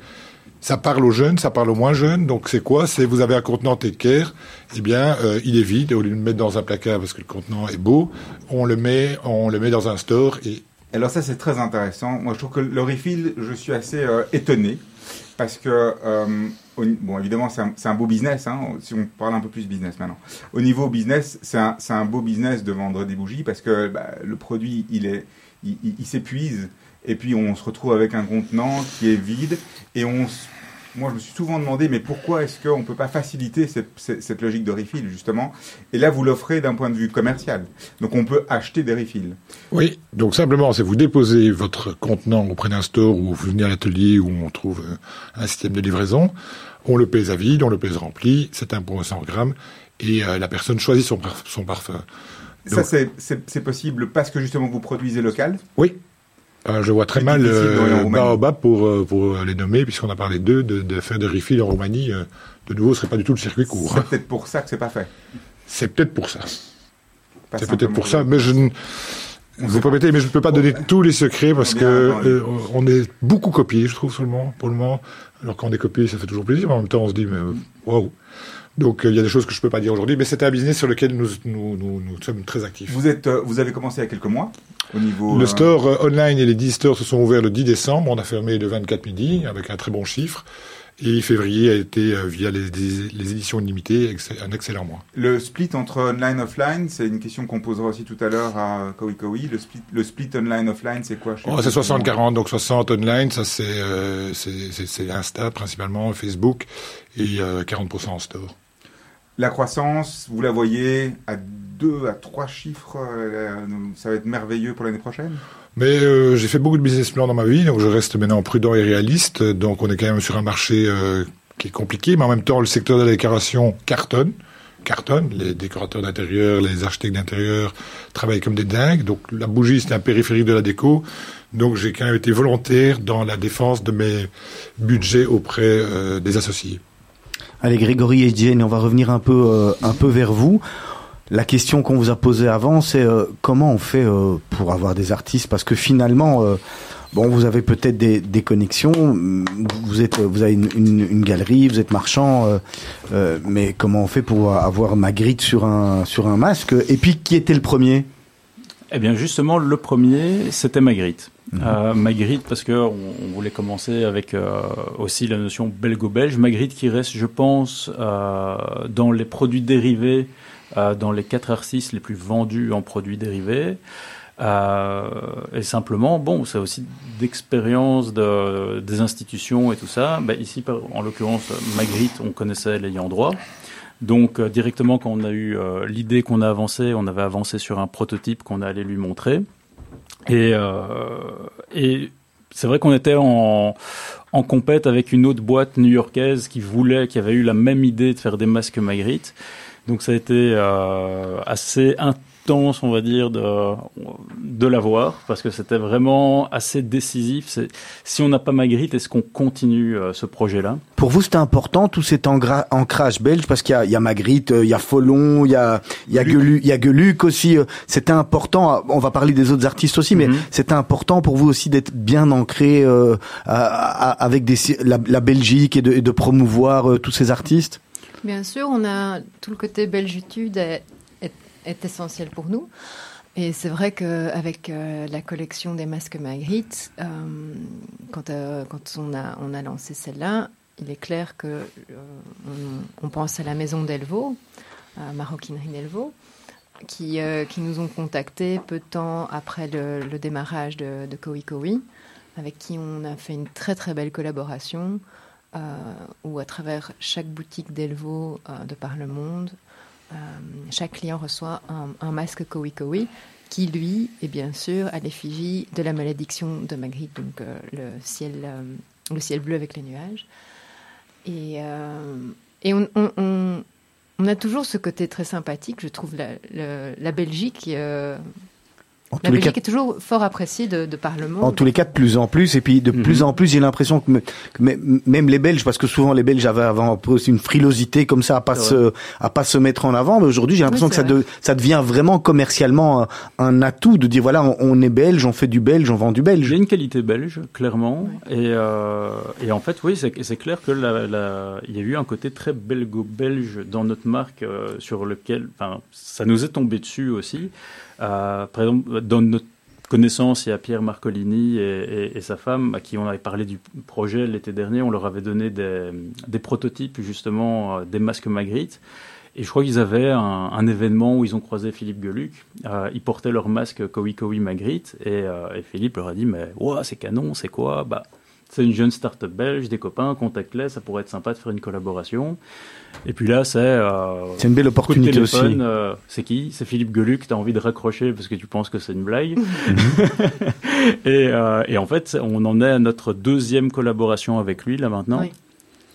ça parle aux jeunes, ça parle aux moins jeunes. Donc c'est quoi? C'est vous avez un contenant Tecker, eh bien euh, il est vide. Au lieu de le mettre dans un placard parce que le contenant est beau, on le met, on le met dans un store et. Alors ça c'est très intéressant. Moi je trouve que le refill, je suis assez euh, étonné parce que bon évidemment c'est un, beau business. Hein, si on parle un peu plus business maintenant. Au niveau business, c'est un, un, beau business de vendre des bougies parce que bah, le produit il est, il, s'épuise. Et puis on se retrouve avec un contenant qui est vide. Et on moi, je me suis souvent demandé, mais pourquoi est-ce qu'on ne peut pas faciliter cette, logique de refill, justement? Et là, vous l'offrez d'un point de vue commercial. Donc, on peut acheter des refills. Oui, donc simplement, c'est vous déposez votre contenant auprès d'un store ou vous venez à l'atelier où on trouve euh, un système de livraison. On le pèse à vide, on le pèse rempli, c'est un pour 100 grammes, et euh, la personne choisit son, son Ça, c'est possible parce que justement vous produisez local Oui, euh, je vois très mal euh, Baobab pour, euh, pour les nommer, puisqu'on a parlé d'eux, de, de, faire des refill en Roumanie. de nouveau, ce serait pas du tout le circuit court. C'est peut-être pour ça que c'est pas fait. C'est peut-être pour ça. C'est peut-être pour ça, mais je ne. Vous permettez, mais je ne peux pas donner tous les secrets parce que on est beaucoup copié, je trouve seulement pour le moment. Alors quand on est copié, ça fait toujours plaisir, mais en même temps, on se dit, mais waouh. Donc il y a des choses que je ne peux pas dire aujourd'hui, mais c'est un business sur lequel nous, nous, nous, nous sommes très actifs. Vous, êtes, vous avez commencé il y a quelques mois au niveau, Le euh, store euh, online et les 10 stores se sont ouverts le 10 décembre. On a fermé le 24 midi avec un très bon chiffre. Et février a été, euh, via les, les, éditions limitées, un excellent mois. Le split entre online offline, c'est une question qu'on posera aussi tout à l'heure à Kowi Kowi. Le split, le split online offline, c'est quoi oh, C'est 60-40, donc 60 online, ça c'est euh, Insta principalement, Facebook, et 40% en store. La croissance, vous la voyez à deux à trois chiffres, euh, ça va être merveilleux pour l'année prochaine? Mais euh, j'ai fait beaucoup de business plans dans ma vie, donc je reste maintenant prudent et réaliste. Donc on est quand même sur un marché euh, qui est compliqué, mais en même temps le secteur de la décoration cartonne, cartonne. Les décorateurs d'intérieur, les architectes d'intérieur travaillent comme des dingues. Donc la bougie c'est un périphérique de la déco. Donc j'ai quand même été volontaire dans la défense de mes budgets auprès des associés. Allez, Grégory et Jane, on va revenir un peu, euh, un peu vers vous. La question qu'on vous a posée avant, c'est euh, comment on fait euh, pour avoir des artistes? Parce que finalement, bon, vous avez peut-être des, connexions, vous êtes, vous avez une, une, galerie, vous êtes marchand, mais comment on fait pour avoir Magritte sur un sur un masque? Et puis, qui était le premier? Eh bien, justement, le premier, c'était Magritte. Mhm. Euh, Magritte, parce qu'on on voulait commencer avec euh, aussi la notion belgo-belge. Magritte qui reste, je pense, euh, dans les produits dérivés, dans les 4 R6 les plus vendus en produits dérivés. et simplement, bon, c'est aussi d'expérience de, des institutions et tout ça. Ben, ici, en l'occurrence, Magritte, on connaissait l'ayant droit. Donc directement quand on a eu l'idée qu'on a avancé, on avait avancé sur un prototype qu'on allait lui montrer. Et, euh, et c'est vrai qu'on était en, en compète avec une autre boîte new-yorkaise qui voulait, qui avait eu la même idée de faire des masques Magritte. Donc ça a été euh, assez on va dire, de, de l'avoir, parce que c'était vraiment assez décisif. Si on n'a pas Magritte, est-ce qu'on continue euh, ce projet-là? Pour vous, c'était important, tout cet ancrage belge, parce qu'il y a, il y a Magritte, euh, il y a Folon, il y a, il y a, Geluc. il y a Geluc aussi. Euh, c'était important, on va parler des autres artistes aussi, mais mhm. c'était important pour vous aussi d'être bien ancré euh, avec des, la, la, Belgique et de, et de promouvoir tous ces artistes? Bien sûr, on a tout le côté belgitude est essentiel pour nous. Et c'est vrai qu'avec euh, la collection des masques Magritte, euh, quand, euh, quand on, a, on a lancé celle-là, il est clair que on, pense à la maison d'Elvaux, Maroquinerie d'Elvaux, qui, qui nous ont contactés peu de temps après le, démarrage de, de Kowi avec qui on a fait une très très belle collaboration, où à travers chaque boutique d'Elvaux de par le monde, euh, chaque client reçoit un, masque Kowi Kowi qui, lui, est bien sûr à l'effigie de la malédiction de Magritte, donc euh, le, ciel, euh, le ciel bleu avec les nuages. Et, on, a toujours ce côté très sympathique, je trouve, la Belgique en la Belgique est toujours fort appréciée de, de par le monde. En tous les cas, de plus en plus, et puis de plus mhm. en plus, j'ai l'impression que, même les Belges, parce que souvent les Belges avaient avant aussi une frilosité comme ça à pas se à pas se mettre en avant, mais aujourd'hui j'ai l'impression que ça, ça devient vraiment commercialement un, atout de dire voilà, on, est belge, on fait du belge, on vend du belge. A une qualité belge, clairement, et, euh, et en fait, oui, c'est clair que la, la, il y a eu un côté très belgo-belge dans notre marque euh, sur lequel, enfin, ça nous est tombé dessus aussi. Euh, par exemple, dans notre connaissance, il y a Pierre Marcolini et, sa femme à qui on avait parlé du projet l'été dernier. On leur avait donné des, prototypes justement euh, des masques Magritte. Et je crois qu'ils avaient un, événement où ils ont croisé Philippe Geluc. Euh, ils portaient leur masque Kowi Kowi Magritte et, Philippe leur a dit mais ouais c'est canon c'est quoi? Bah c'est une jeune start-up belge, des copains, contacte-les, ça pourrait être sympa de faire une collaboration. Et puis là, c'est. Euh, c'est une belle opportunité aussi. Euh, c'est qui? C'est Philippe Geluc. Tu as envie de raccrocher parce que tu penses que c'est une blague. Et, euh, et, en fait, on en est à notre deuxième collaboration avec lui là maintenant.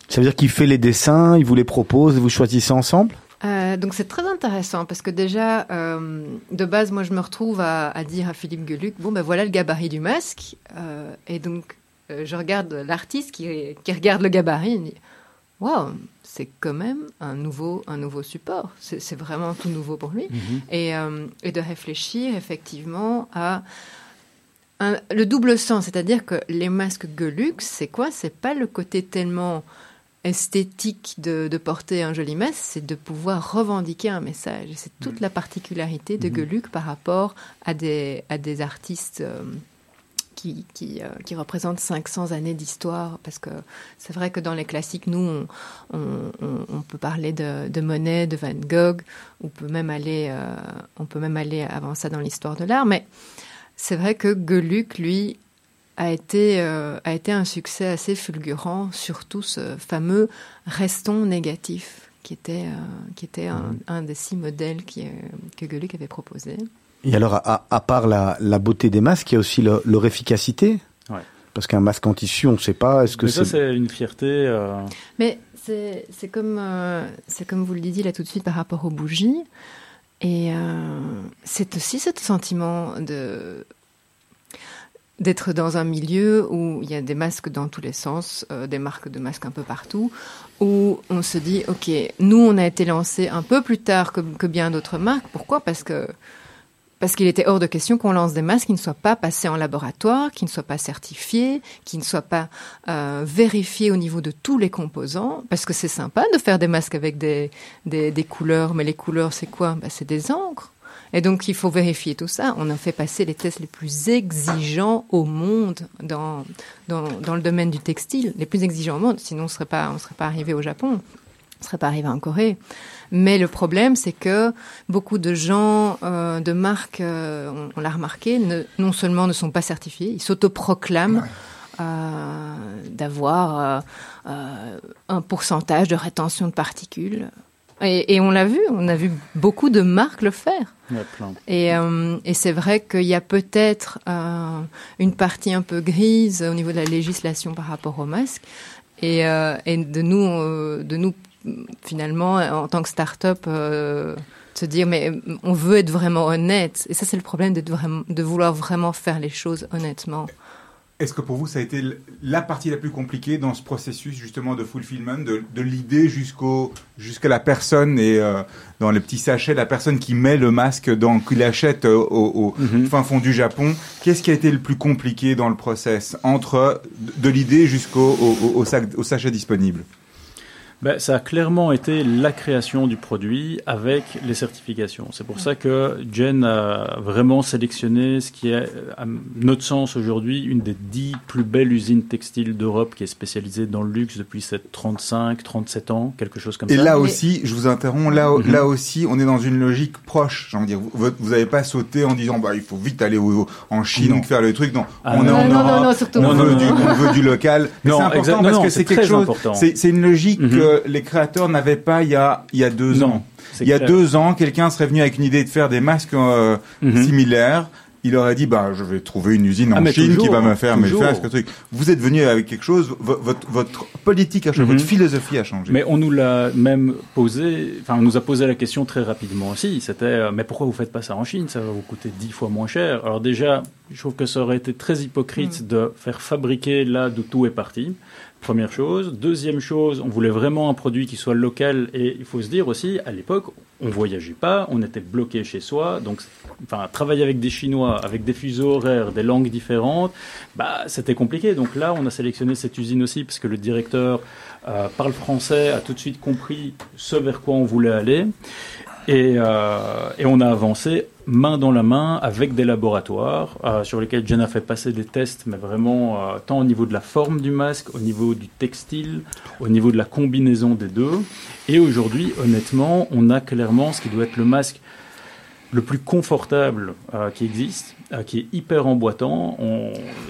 Ça veut dire qu'il fait les dessins, il vous les propose, vous choisissez ensemble? Euh, donc c'est très intéressant parce que déjà, euh, de base, moi je me retrouve à, à, dire à Philippe Geluc, bon ben voilà le gabarit du masque. Euh, et donc je regarde l'artiste qui, qui, regarde le gabarit et dit, waouh, c'est quand même un nouveau, un nouveau support. C'est vraiment tout nouveau pour lui. Mhm. et, et, de réfléchir effectivement à... Un, le double sens, c'est-à-dire que les masques Geluc, c'est quoi? C'est pas le côté tellement esthétique de, porter un joli masque, c'est de pouvoir revendiquer un message. C'est toute mm. la particularité de mmh. par rapport à des, à des artistes euh, qui, qui, euh, qui, représentent 500 années d'histoire. Parce que c'est vrai que dans les classiques, nous, on, on, peut parler de, de, Monet, de Van Gogh, on peut même aller, euh, on peut même aller avant ça dans l'histoire de l'art. Mais c'est vrai que Geluc, lui, a été, euh, a été un succès assez fulgurant, surtout ce fameux Restons négatif, qui était, qui était un, mhm. des six modèles qui, que Gueluc avait proposé. Et alors, à, à part la, la, beauté des masques, il y a aussi leur, efficacité ouais. Parce qu'un masque en tissu, on ne sait pas. Est-ce que ça, c'est une fierté. Mais c'est comme, c'est comme vous le disiez là tout de suite par rapport aux bougies. Et c'est aussi ce sentiment de d'être dans un milieu où il y a des masques dans tous les sens, euh, des marques de masques un peu partout, où on se dit, OK, nous, on a été lancé un peu plus tard que, que bien d'autres marques. Pourquoi? Parce que parce qu'il était hors de question qu'on lance des masques qui ne soient pas passés en laboratoire, qui ne soient pas certifiés, qui ne soient pas euh, vérifiés au niveau de tous les composants. Parce que c'est sympa de faire des masques avec des, des, des couleurs, mais les couleurs, c'est quoi? Bah, C'est des encres. Et donc, il faut vérifier tout ça. On a fait passer les tests les plus exigeants au monde dans, dans, dans le domaine du textile, les plus exigeants au monde. Sinon, on ne serait pas arrivé au Japon, on ne serait pas arrivé en Corée. Mais le problème, c'est que beaucoup de gens, euh, de marques, euh, on, l'a remarqué, ne, non seulement ne sont pas certifiés, ils s'autoproclament euh, d'avoir un pourcentage de rétention de particules et, on l'a vu, on a vu beaucoup de marques le faire. Et, euh, et c'est vrai qu'il y a peut-être euh, une partie un peu grise au niveau de la législation par rapport aux masques. Et, euh, et de nous, de nous finalement, en tant que start-up, se dire mais on veut être vraiment honnête. Et ça, c'est le problème de vouloir vraiment faire les choses honnêtement. Est-ce que pour vous, ça a été la partie la plus compliquée dans ce processus justement de fulfillment, de, de l'idée jusqu'au jusqu'à la personne et euh, dans les petits sachets, la personne qui met le masque, dans, qui l'achète euh, au, mhm. fin fond du Japon? Qu'est-ce qui a été le plus compliqué dans le process entre de l'idée jusqu'au au, au sachet disponible? Ben, Ça a clairement été la création du produit avec les certifications. C'est pour ça que Jen a vraiment sélectionné ce qui est, à notre sens aujourd'hui, une des dix plus belles usines textiles d'Europe qui est spécialisée dans le luxe depuis 35, 37 ans, quelque chose comme ça. Et là aussi, je vous interromps, là, mhm. là aussi, on est dans une logique proche. J'ai envie dire, vous n'avez pas sauté en disant, bah, il faut vite aller en Chine faire le truc. Non, ah on est en Europe, on, veut du, on veut du local. C'est important parce que c'est quelque chose, c'est une logique les créateurs n'avaient pas il y a, il y a deux ans. Il y a deux ans, quelqu'un serait venu avec une idée de faire des masques euh, mhm. similaires. Il aurait dit, bah, je vais trouver une usine ah, en Chine qui va me faire mes masques. Truc. Vous êtes venu avec quelque chose, votre, votre politique a changé, votre mhm. philosophie a changé. Mais on nous l'a même posé, enfin, on nous a posé la question très rapidement aussi. C'était, euh, mais pourquoi vous faites pas ça en Chine? Ça va vous coûter dix fois moins cher. Alors déjà, je trouve que ça aurait été très hypocrite mm. de faire fabriquer là d'où tout est parti. Première chose. Deuxième chose, on voulait vraiment un produit qui soit local et il faut se dire aussi, à l'époque, on voyageait pas, on était bloqué chez soi, donc enfin travailler avec des Chinois, avec des fuseaux horaires, des langues différentes, bah c'était compliqué. Donc là, on a sélectionné cette usine aussi parce que le directeur euh, parle français, a tout de suite compris ce vers quoi on voulait aller. Et, euh, et, on a avancé main dans la main avec des laboratoires euh, sur lesquels Jen a fait passer des tests, mais vraiment euh, tant au niveau de la forme du masque, au niveau du textile, au niveau de la combinaison des deux. Et aujourd'hui, honnêtement, on a clairement ce qui doit être le masque le plus confortable qui existe, qui est hyper emboîtant.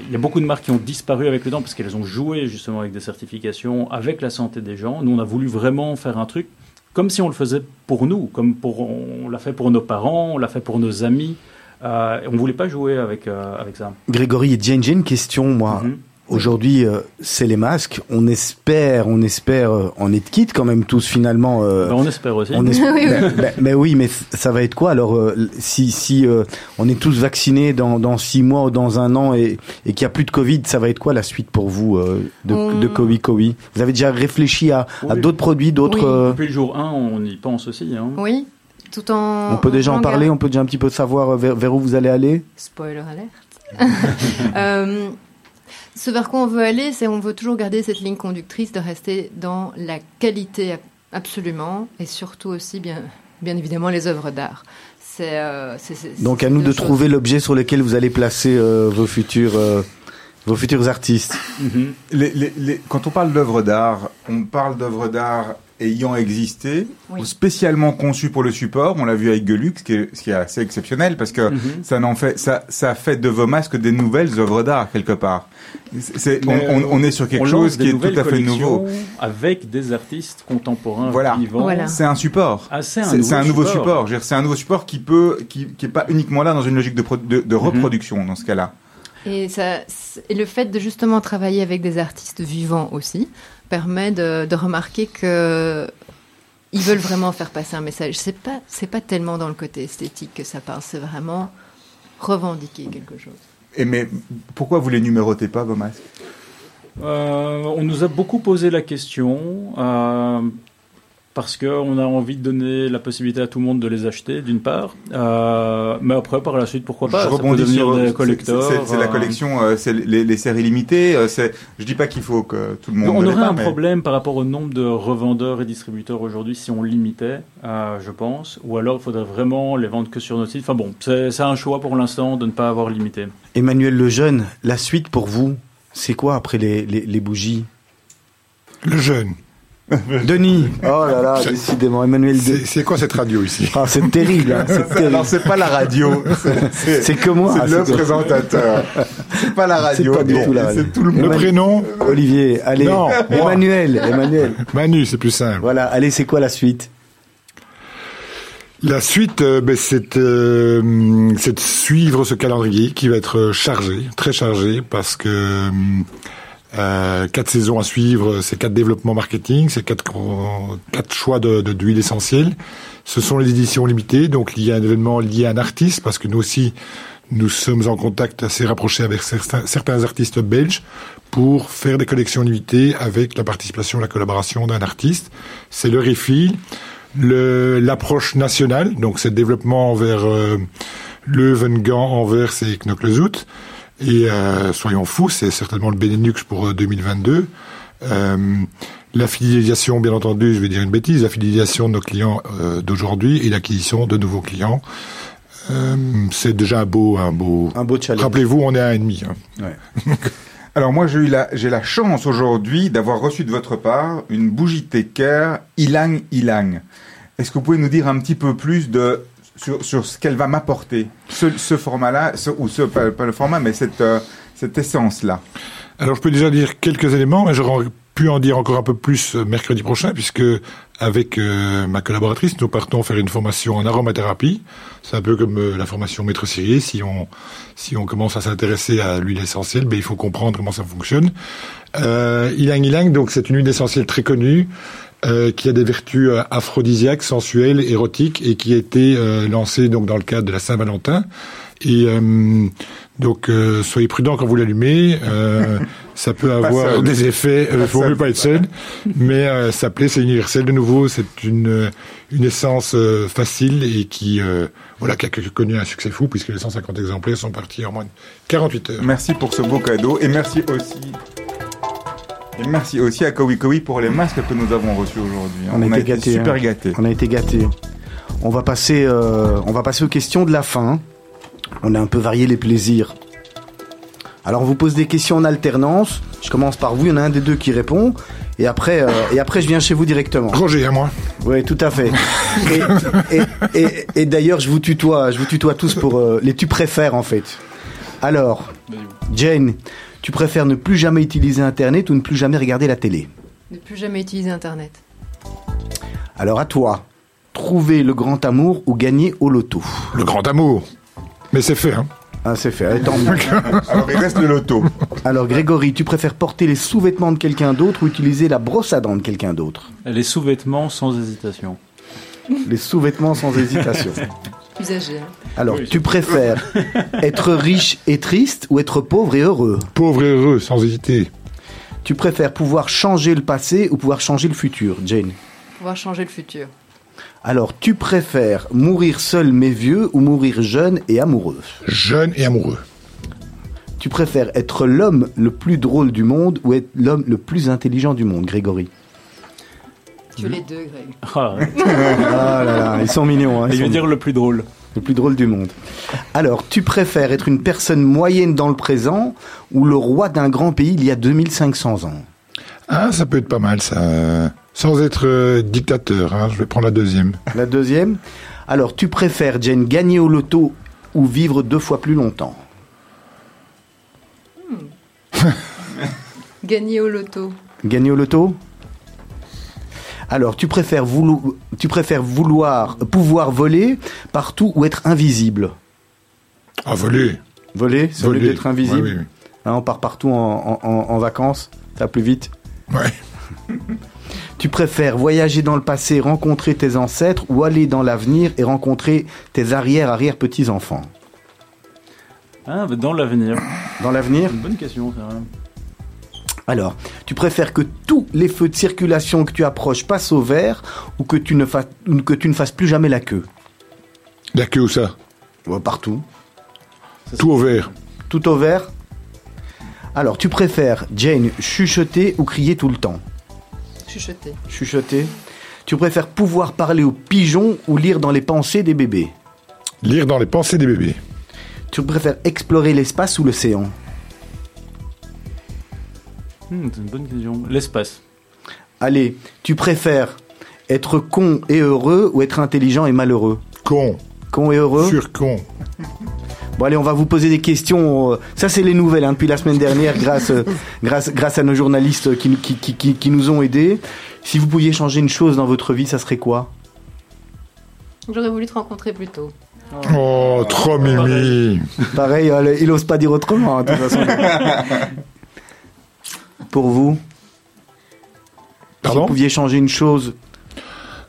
Il y a beaucoup de marques qui ont disparu avec le temps parce qu'elles ont joué justement avec des certifications, avec la santé des gens. Nous, on a voulu vraiment faire un truc comme si on le faisait pour nous, comme pour, on l'a fait pour nos parents, on l'a fait pour nos amis. Euh, on ne voulait pas jouer avec, avec ça. Grégory, j'ai une question, moi. Mhm. Aujourd'hui, euh, c'est les masques. On espère, on espère euh, en être quitte quand même tous finalement. Euh, ben, on espère aussi. On mais, oui, mais ça va être quoi alors si si on est tous vaccinés dans dans six mois ou dans un an et et qu'il y a plus de Covid, ça va être quoi la suite pour vous de, de Covid Covid Vous avez déjà réfléchi à, à d'autres produits, d'autres. Depuis le jour 1, on y pense aussi. Hein. Oui. Tout en, on peut déjà en, parler, on peut déjà un petit peu savoir vers, vers où vous allez aller? Spoiler alert. ce vers quoi on veut aller, c'est on veut toujours garder cette ligne conductrice de rester dans la qualité absolument, et surtout aussi bien, bien évidemment les œuvres d'art. C'est, euh, Donc à nous de trouver l'objet sur lequel vous allez placer euh, vos futurs. Euh, vos futurs artistes. Mhm. les, quand on parle d'œuvres d'art, on parle d'œuvres d'art ayant existé, spécialement conçu pour le support. On l'a vu avec Gelux, ce qui est, ce qui est assez exceptionnel parce que mhm. ça n'en fait, ça, ça fait de vos masques des nouvelles œuvres d'art quelque part. C'est, on, on, est sur quelque chose qui est tout à fait nouveau. Avec des artistes contemporains voilà. vivants. C'est un support. Ah, c'est un, nouveau support. C'est un nouveau support qui peut, qui, qui est pas uniquement là dans une logique de, de, de mhm. reproduction dans ce cas-là. Et, ça, et le fait de justement travailler avec des artistes vivants aussi, permet de, remarquer que ils veulent vraiment faire passer un message. C'est pas c'est pas tellement dans le côté esthétique que ça parle, c'est vraiment revendiquer quelque chose. Et mais pourquoi vous les numérotez pas vos masques? Euh, On nous a beaucoup posé la question. Euh, parce qu'on a envie de donner la possibilité à tout le monde de les acheter, d'une part. Euh, mais après, par la suite, pourquoi pas Je rebondis sur des collecteurs. C'est la euh, collection, euh, c'est les, les, séries limitées. Je dis pas qu'il faut que tout le monde. On aurait un problème par rapport au nombre de revendeurs et distributeurs aujourd'hui si on limitait, je pense. Ou alors, il faudrait vraiment les vendre que sur notre site. Enfin bon, c'est un choix pour l'instant de ne pas avoir limité. Emmanuel Lejeune, la suite pour vous, c'est quoi après les, les, les bougies? Le jeune. Denis. Oh là là, décidément, Emmanuel. C'est quoi cette radio ici ah, C'est terrible. Hein, Alors c'est pas la radio. C'est que moi. C'est le présentateur. C'est pas la radio. C'est pas du tout la radio. Tout le, le prénom. Olivier. Allez. Non, Emmanuel. Emmanuel. Manu, c'est plus simple. Voilà. Allez, c'est quoi la suite? La suite, euh, ben, euh, c'est de suivre ce calendrier qui va être chargé, très chargé, parce que euh, quatre saisons à suivre, c'est quatre développements marketing, c'est quatre, quatre choix de, d'huile essentielle. Ce sont les éditions limitées, donc il y a un événement lié à un artiste, parce que nous aussi, nous sommes en contact assez rapproché avec certains, certains artistes belges pour faire des collections limitées avec la participation, la collaboration d'un artiste. C'est le refill, le, l'approche nationale, donc c'est le développement envers euh, Leuven, Gand, Anvers et Knoklezout. Et euh, soyons fous, c'est certainement le Benelux pour 2022. Euh, euh, la fidélisation, bien entendu, je vais dire une bêtise, la fidélisation de nos clients euh, d'aujourd'hui et l'acquisition de nouveaux clients. Euh, c'est déjà un beau, un beau, un beau challenge. Rappelez-vous, on est à un ennemi. Hein. Ouais. Alors moi, j'ai eu la, j'ai la chance aujourd'hui d'avoir reçu de votre part une bougie Tecker Ilang Ilang. Est-ce que vous pouvez nous dire un petit peu plus de sur, ce qu'elle va m'apporter, ce, format-là, ou ce, pas, le format, mais cette, euh, cette essence-là. Alors je peux déjà dire quelques éléments, mais j'aurais pu en dire encore un peu plus euh, mercredi prochain, puisque avec euh, ma collaboratrice, nous partons faire une formation en aromathérapie. C'est un peu comme la formation maître Sirier. Si on si on commence à s'intéresser à l'huile essentielle, ben il faut comprendre comment ça fonctionne. Euh, ilang ilang, donc c'est une huile essentielle très connue. Euh, qui a des vertus euh, aphrodisiaques, sensuelles, érotiques, et qui a été euh, lancé donc dans le cadre de la Saint-Valentin. Et donc soyez prudents quand vous l'allumez. ça peut avoir des effets. Il faut mieux pas être seul, mais ça plaît, c'est universel de nouveau. C'est une une essence facile et qui voilà qui a connu un succès fou puisque les 150 exemplaires sont partis en moins de 48 heures. Merci pour ce beau cadeau et merci aussi et merci aussi à Kowi Kowi pour les masques que nous avons reçus aujourd'hui. On, a, été, super hein. gâtés. On a été gâtés. On va passer, euh, on va passer aux questions de la fin. On a un peu varié les plaisirs. Alors on vous pose des questions en alternance. Je commence par vous. Il y en a un des deux qui répond. Et après, euh, et après, je viens chez vous directement. Roger, à moi. Oui, tout à fait. Et, d'ailleurs, je vous tutoie, je vous tutoie tous pour euh, les tu préfères en fait. Alors, Jane, tu préfères ne plus jamais utiliser Internet ou ne plus jamais regarder la télé Ne plus jamais utiliser Internet. Alors à toi, trouver le grand amour ou gagner au loto Le grand amour. Mais c'est fait, hein ah, c'est fait. Alors, il reste le loto. Alors, Grégory, tu préfères porter les sous-vêtements de quelqu'un d'autre ou utiliser la brosse à dents de quelqu'un d'autre Les sous-vêtements sans hésitation. Les sous-vêtements sans hésitation. Usagé. Hein. Alors, tu préfères être riche et triste ou être pauvre et heureux Pauvre et heureux, sans hésiter. Tu préfères pouvoir changer le passé ou pouvoir changer le futur, Jane Pouvoir changer le futur. Alors, tu préfères mourir seul mais vieux ou mourir jeune et amoureux Jeune et amoureux. Tu préfères être l'homme le plus drôle du monde ou être l'homme le plus intelligent du monde, Grégory Tu les deux, Greg. Ah, ah là là, ils sont mignons. Hein, il veut dire le plus drôle. Le plus drôle du monde. Alors, tu préfères être une personne moyenne dans le présent ou le roi d'un grand pays il y a 2500 ans? Ah, ça peut être pas mal, ça. Sans être euh, dictateur, hein, je vais prendre la deuxième. La deuxième? Alors, tu préfères, Jane, gagner au loto ou vivre deux fois plus longtemps? Hmm. Gagner au loto. Gagner au loto? Alors, tu préfères, tu préfères vouloir pouvoir voler partout ou être invisible? Ah, voler. Voler, c'est lieu d'être invisible? Hein, on part partout en, en vacances, ça va plus vite. Ouais. Tu préfères voyager dans le passé, rencontrer tes ancêtres ou aller dans l'avenir et rencontrer tes arrière-arrière-petits-enfants Ah, bah, dans l'avenir. Dans l'avenir? Une bonne question, ça. Alors, tu préfères que tous les feux de circulation que tu approches passent au vert ou que tu ne, fasses, que tu ne fasses plus jamais la queue? La queue où ça Partout. Tout au vert. Tout au vert? Alors, tu préfères, Jane, chuchoter ou crier tout le temps? Chuchoter. Chuchoter. Tu préfères pouvoir parler aux pigeons ou lire dans les pensées des bébés? Lire dans les pensées des bébés. Tu préfères explorer l'espace ou l'océan? Hmm, C'est une bonne question. L'espace. Allez, tu préfères être con et heureux ou être intelligent et malheureux Con. Con et heureux Sur con. Bon allez, on va vous poser des questions. Euh, ça c'est les nouvelles hein, depuis la semaine dernière grâce, euh, grâce, grâce à nos journalistes qui, qui, qui, qui, nous ont aidés. Si vous pouviez changer une chose dans votre vie, ça serait quoi? J'aurais voulu te rencontrer plus tôt. Oh, trop mimi Pareil, euh, il ose pas dire autrement, hein, de toute façon. Pour vous Pardon Si vous pouviez changer une chose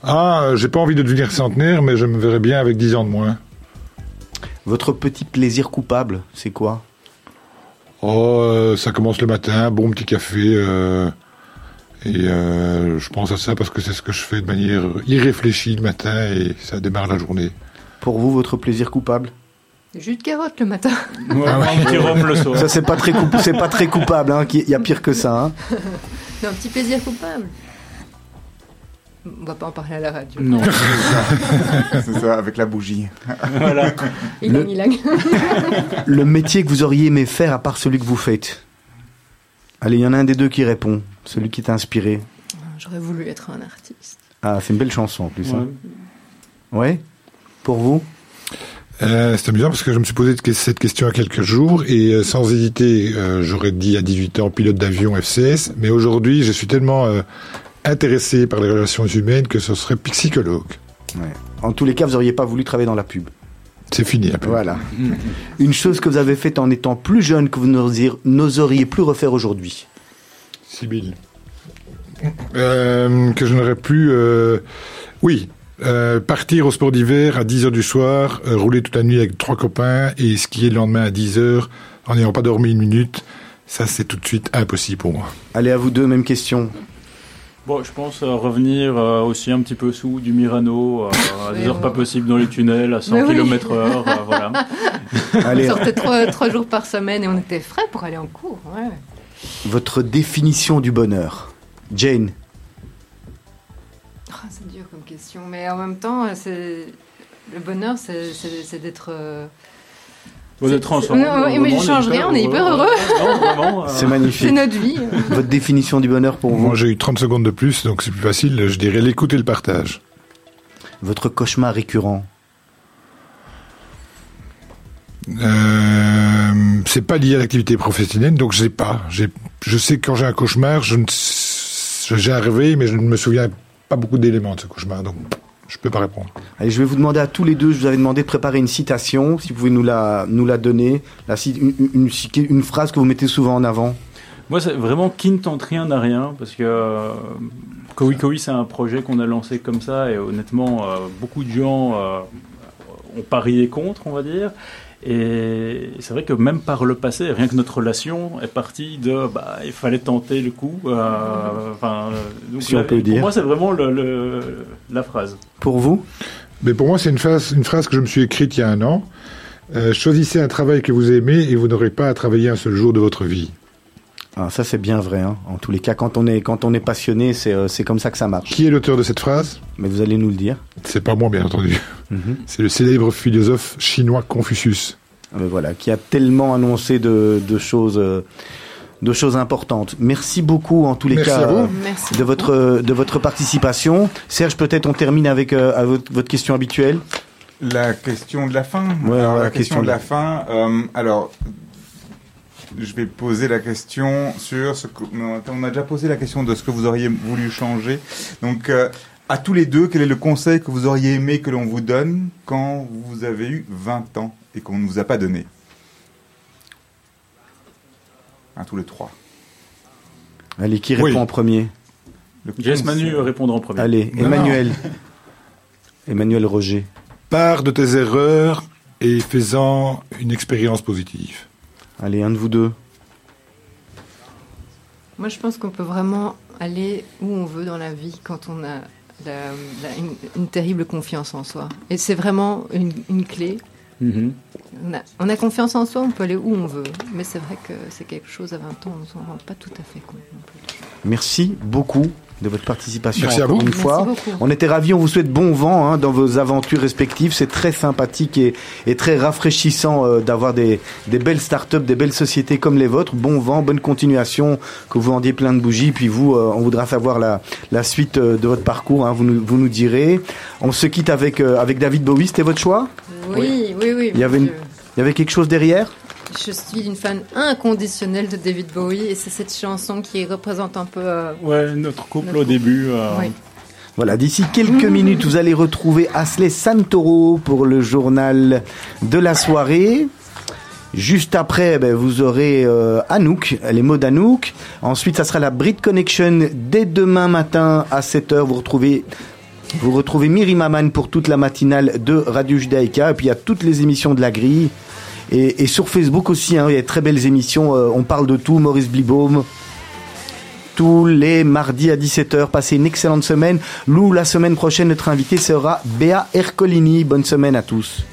Ah, j'ai pas envie de devenir centenaire, mais je me verrais bien avec 10 ans de moins. Votre petit plaisir coupable, c'est quoi? Oh, euh, ça commence le matin, bon petit café. Euh, et euh, je pense à ça parce que c'est ce que je fais de manière irréfléchie le matin et ça démarre la journée. Pour vous, votre plaisir coupable? Jus de carotte le matin. un petit rhum le soir. Ça, c'est pas très, c'est pas très coupable. Hein. Il y a pire que ça. Hein. non, un petit plaisir coupable. On va pas en parler à la radio. Non. c'est ça, avec la bougie. voilà. Il le, le métier que vous auriez aimé faire à part celui que vous faites? Allez, il y en a un des deux qui répond. Celui qui t'a inspiré. J'aurais voulu être un artiste. Ah, c'est une belle chanson en plus. Hein. Ouais. ouais Pour vous? Euh, c'est amusant parce que je me suis posé cette question il y a quelques jours et euh, sans hésiter, euh, j'aurais dit à 18 ans pilote d'avion FCS, mais aujourd'hui je suis tellement intéressé par les relations humaines que ce serait psychologue. En tous les cas, vous n'auriez pas voulu travailler dans la pub. C'est fini la pub. Voilà. Une chose que vous avez faite en étant plus jeune que vous n'oseriez plus refaire aujourd'hui. Sibyl. Euh, que je n'aurais plus... Oui, euh, partir au sport d'hiver à 10h du soir, rouler toute la nuit avec trois copains et skier le lendemain à 10h en n'ayant pas dormi une minute, ça c'est tout de suite impossible pour moi. Allez, à vous deux, même question. Bon, je pense euh, revenir euh, aussi un petit peu sous du Mirano, euh, à des heures pas possibles dans les tunnels, à 100 km/h, voilà. On sortait trois, jours par semaine et on était frais pour aller en cours. Votre définition du bonheur, Jane question, mais en même temps, le bonheur, c'est d'être Vous êtes Non, mais je change rien, on est hyper heureux. Euh, c'est magnifique. C'est notre vie. Votre définition du bonheur pour vous Moi, j'ai eu 30 secondes de plus, donc c'est plus facile. Je dirais l'écoute et le partage. Votre cauchemar récurrent euh, c'est pas lié à l'activité professionnelle, donc j'ai pas. Je sais que quand j'ai un cauchemar, je j'ai un réveil, mais je ne me souviens pas beaucoup d'éléments de ce cauchemar, donc je peux pas répondre. Allez, je vais vous demander à tous les deux, je vous avais demandé de préparer une citation, si vous pouvez nous la, nous la donner, la, une, une, une phrase que vous mettez souvent en avant. Moi, c'est vraiment qui ne tente rien n'a rien, parce que euh, Kowi c'est un projet qu'on a lancé comme ça, et honnêtement, euh, beaucoup de gens euh, ont parié contre, on va dire. Et c'est vrai que même par le passé, rien que notre relation est partie de, bah, il fallait tenter le coup. Euh, enfin, donc si on peut dire. Pour moi, c'est vraiment le, la phrase. Pour vous? Mais pour moi, c'est une phrase, une phrase que je me suis écrite il y a un an. Euh, choisissez un travail que vous aimez et vous n'aurez pas à travailler un seul jour de votre vie. Ah, ça c'est bien vrai. Hein. En tous les cas, quand on est quand on est passionné, c'est euh, c'est comme ça que ça marche. Qui est l'auteur de cette phrase? Mais vous allez nous le dire. C'est pas moi, bien entendu. Mhm. C'est le célèbre philosophe chinois Confucius. Ah, voilà, qui a tellement annoncé de, de choses. Euh, de choses importantes. Merci beaucoup en tous les cas euh, de votre de votre participation. Serge, peut-être on termine avec votre, votre, question habituelle. La question de la fin. Ouais, alors, la, question, de la, fin. alors, je vais poser la question sur ce que on a déjà posé la question de ce que vous auriez voulu changer. Donc euh, à tous les deux, quel est le conseil que vous auriez aimé que l'on vous donne quand vous avez eu 20 ans et qu'on ne vous a pas donné? À tous les trois. Allez, qui répond en premier? Laisse Manu répondre en premier. Allez, Emmanuel. Emmanuel Roger. Pars de tes erreurs et fais-en une expérience positive. Allez, un de vous deux. Moi, je pense qu'on peut vraiment aller où on veut dans la vie quand on a une, terrible confiance en soi. Et c'est vraiment une, clé. Mm-hmm. on, a, confiance en soi, on peut aller où on veut. Mais c'est vrai que c'est quelque chose à 20 ans, on ne s'en rend pas tout à fait compte Merci beaucoup de votre participation Merci à vous. une fois. On était ravis, on vous souhaite bon vent hein, dans vos aventures respectives. C'est très sympathique et, et très rafraîchissant euh, d'avoir des, des, belles startups, des belles sociétés comme les vôtres. Bon vent, bonne continuation, que vous vendiez plein de bougies. Puis vous, euh, on voudra savoir la, la suite euh, de votre parcours. Hein, vous, nous, vous nous direz. On se quitte avec, avec David Bowie, c'était votre choix? Oui, oui, oui. il, y avait il y avait quelque chose derrière? Je suis une fan inconditionnelle de David Bowie et c'est cette chanson qui représente un peu. Euh, ouais, notre couple au début. Euh, voilà, d'ici quelques minutes, vous allez retrouver Asley Santoro pour le journal de la soirée. Juste après, ben, vous aurez euh, Anouk, les mots d'Anouk. Ensuite, ça sera la Brit Connection dès demain matin à 7h. Vous retrouvez vous retrouvez Miri Maman pour toute la matinale de Radio Judaïka. Et puis il y a toutes les émissions de la grille. Et, sur Facebook aussi, hein, il y a de très belles émissions. Euh, on parle de tout. Maurice Blibaum. Tous les mardis à 17h. Passez une excellente semaine. Lou, la semaine prochaine, notre invité sera Béa Ercolini. Bonne semaine à tous.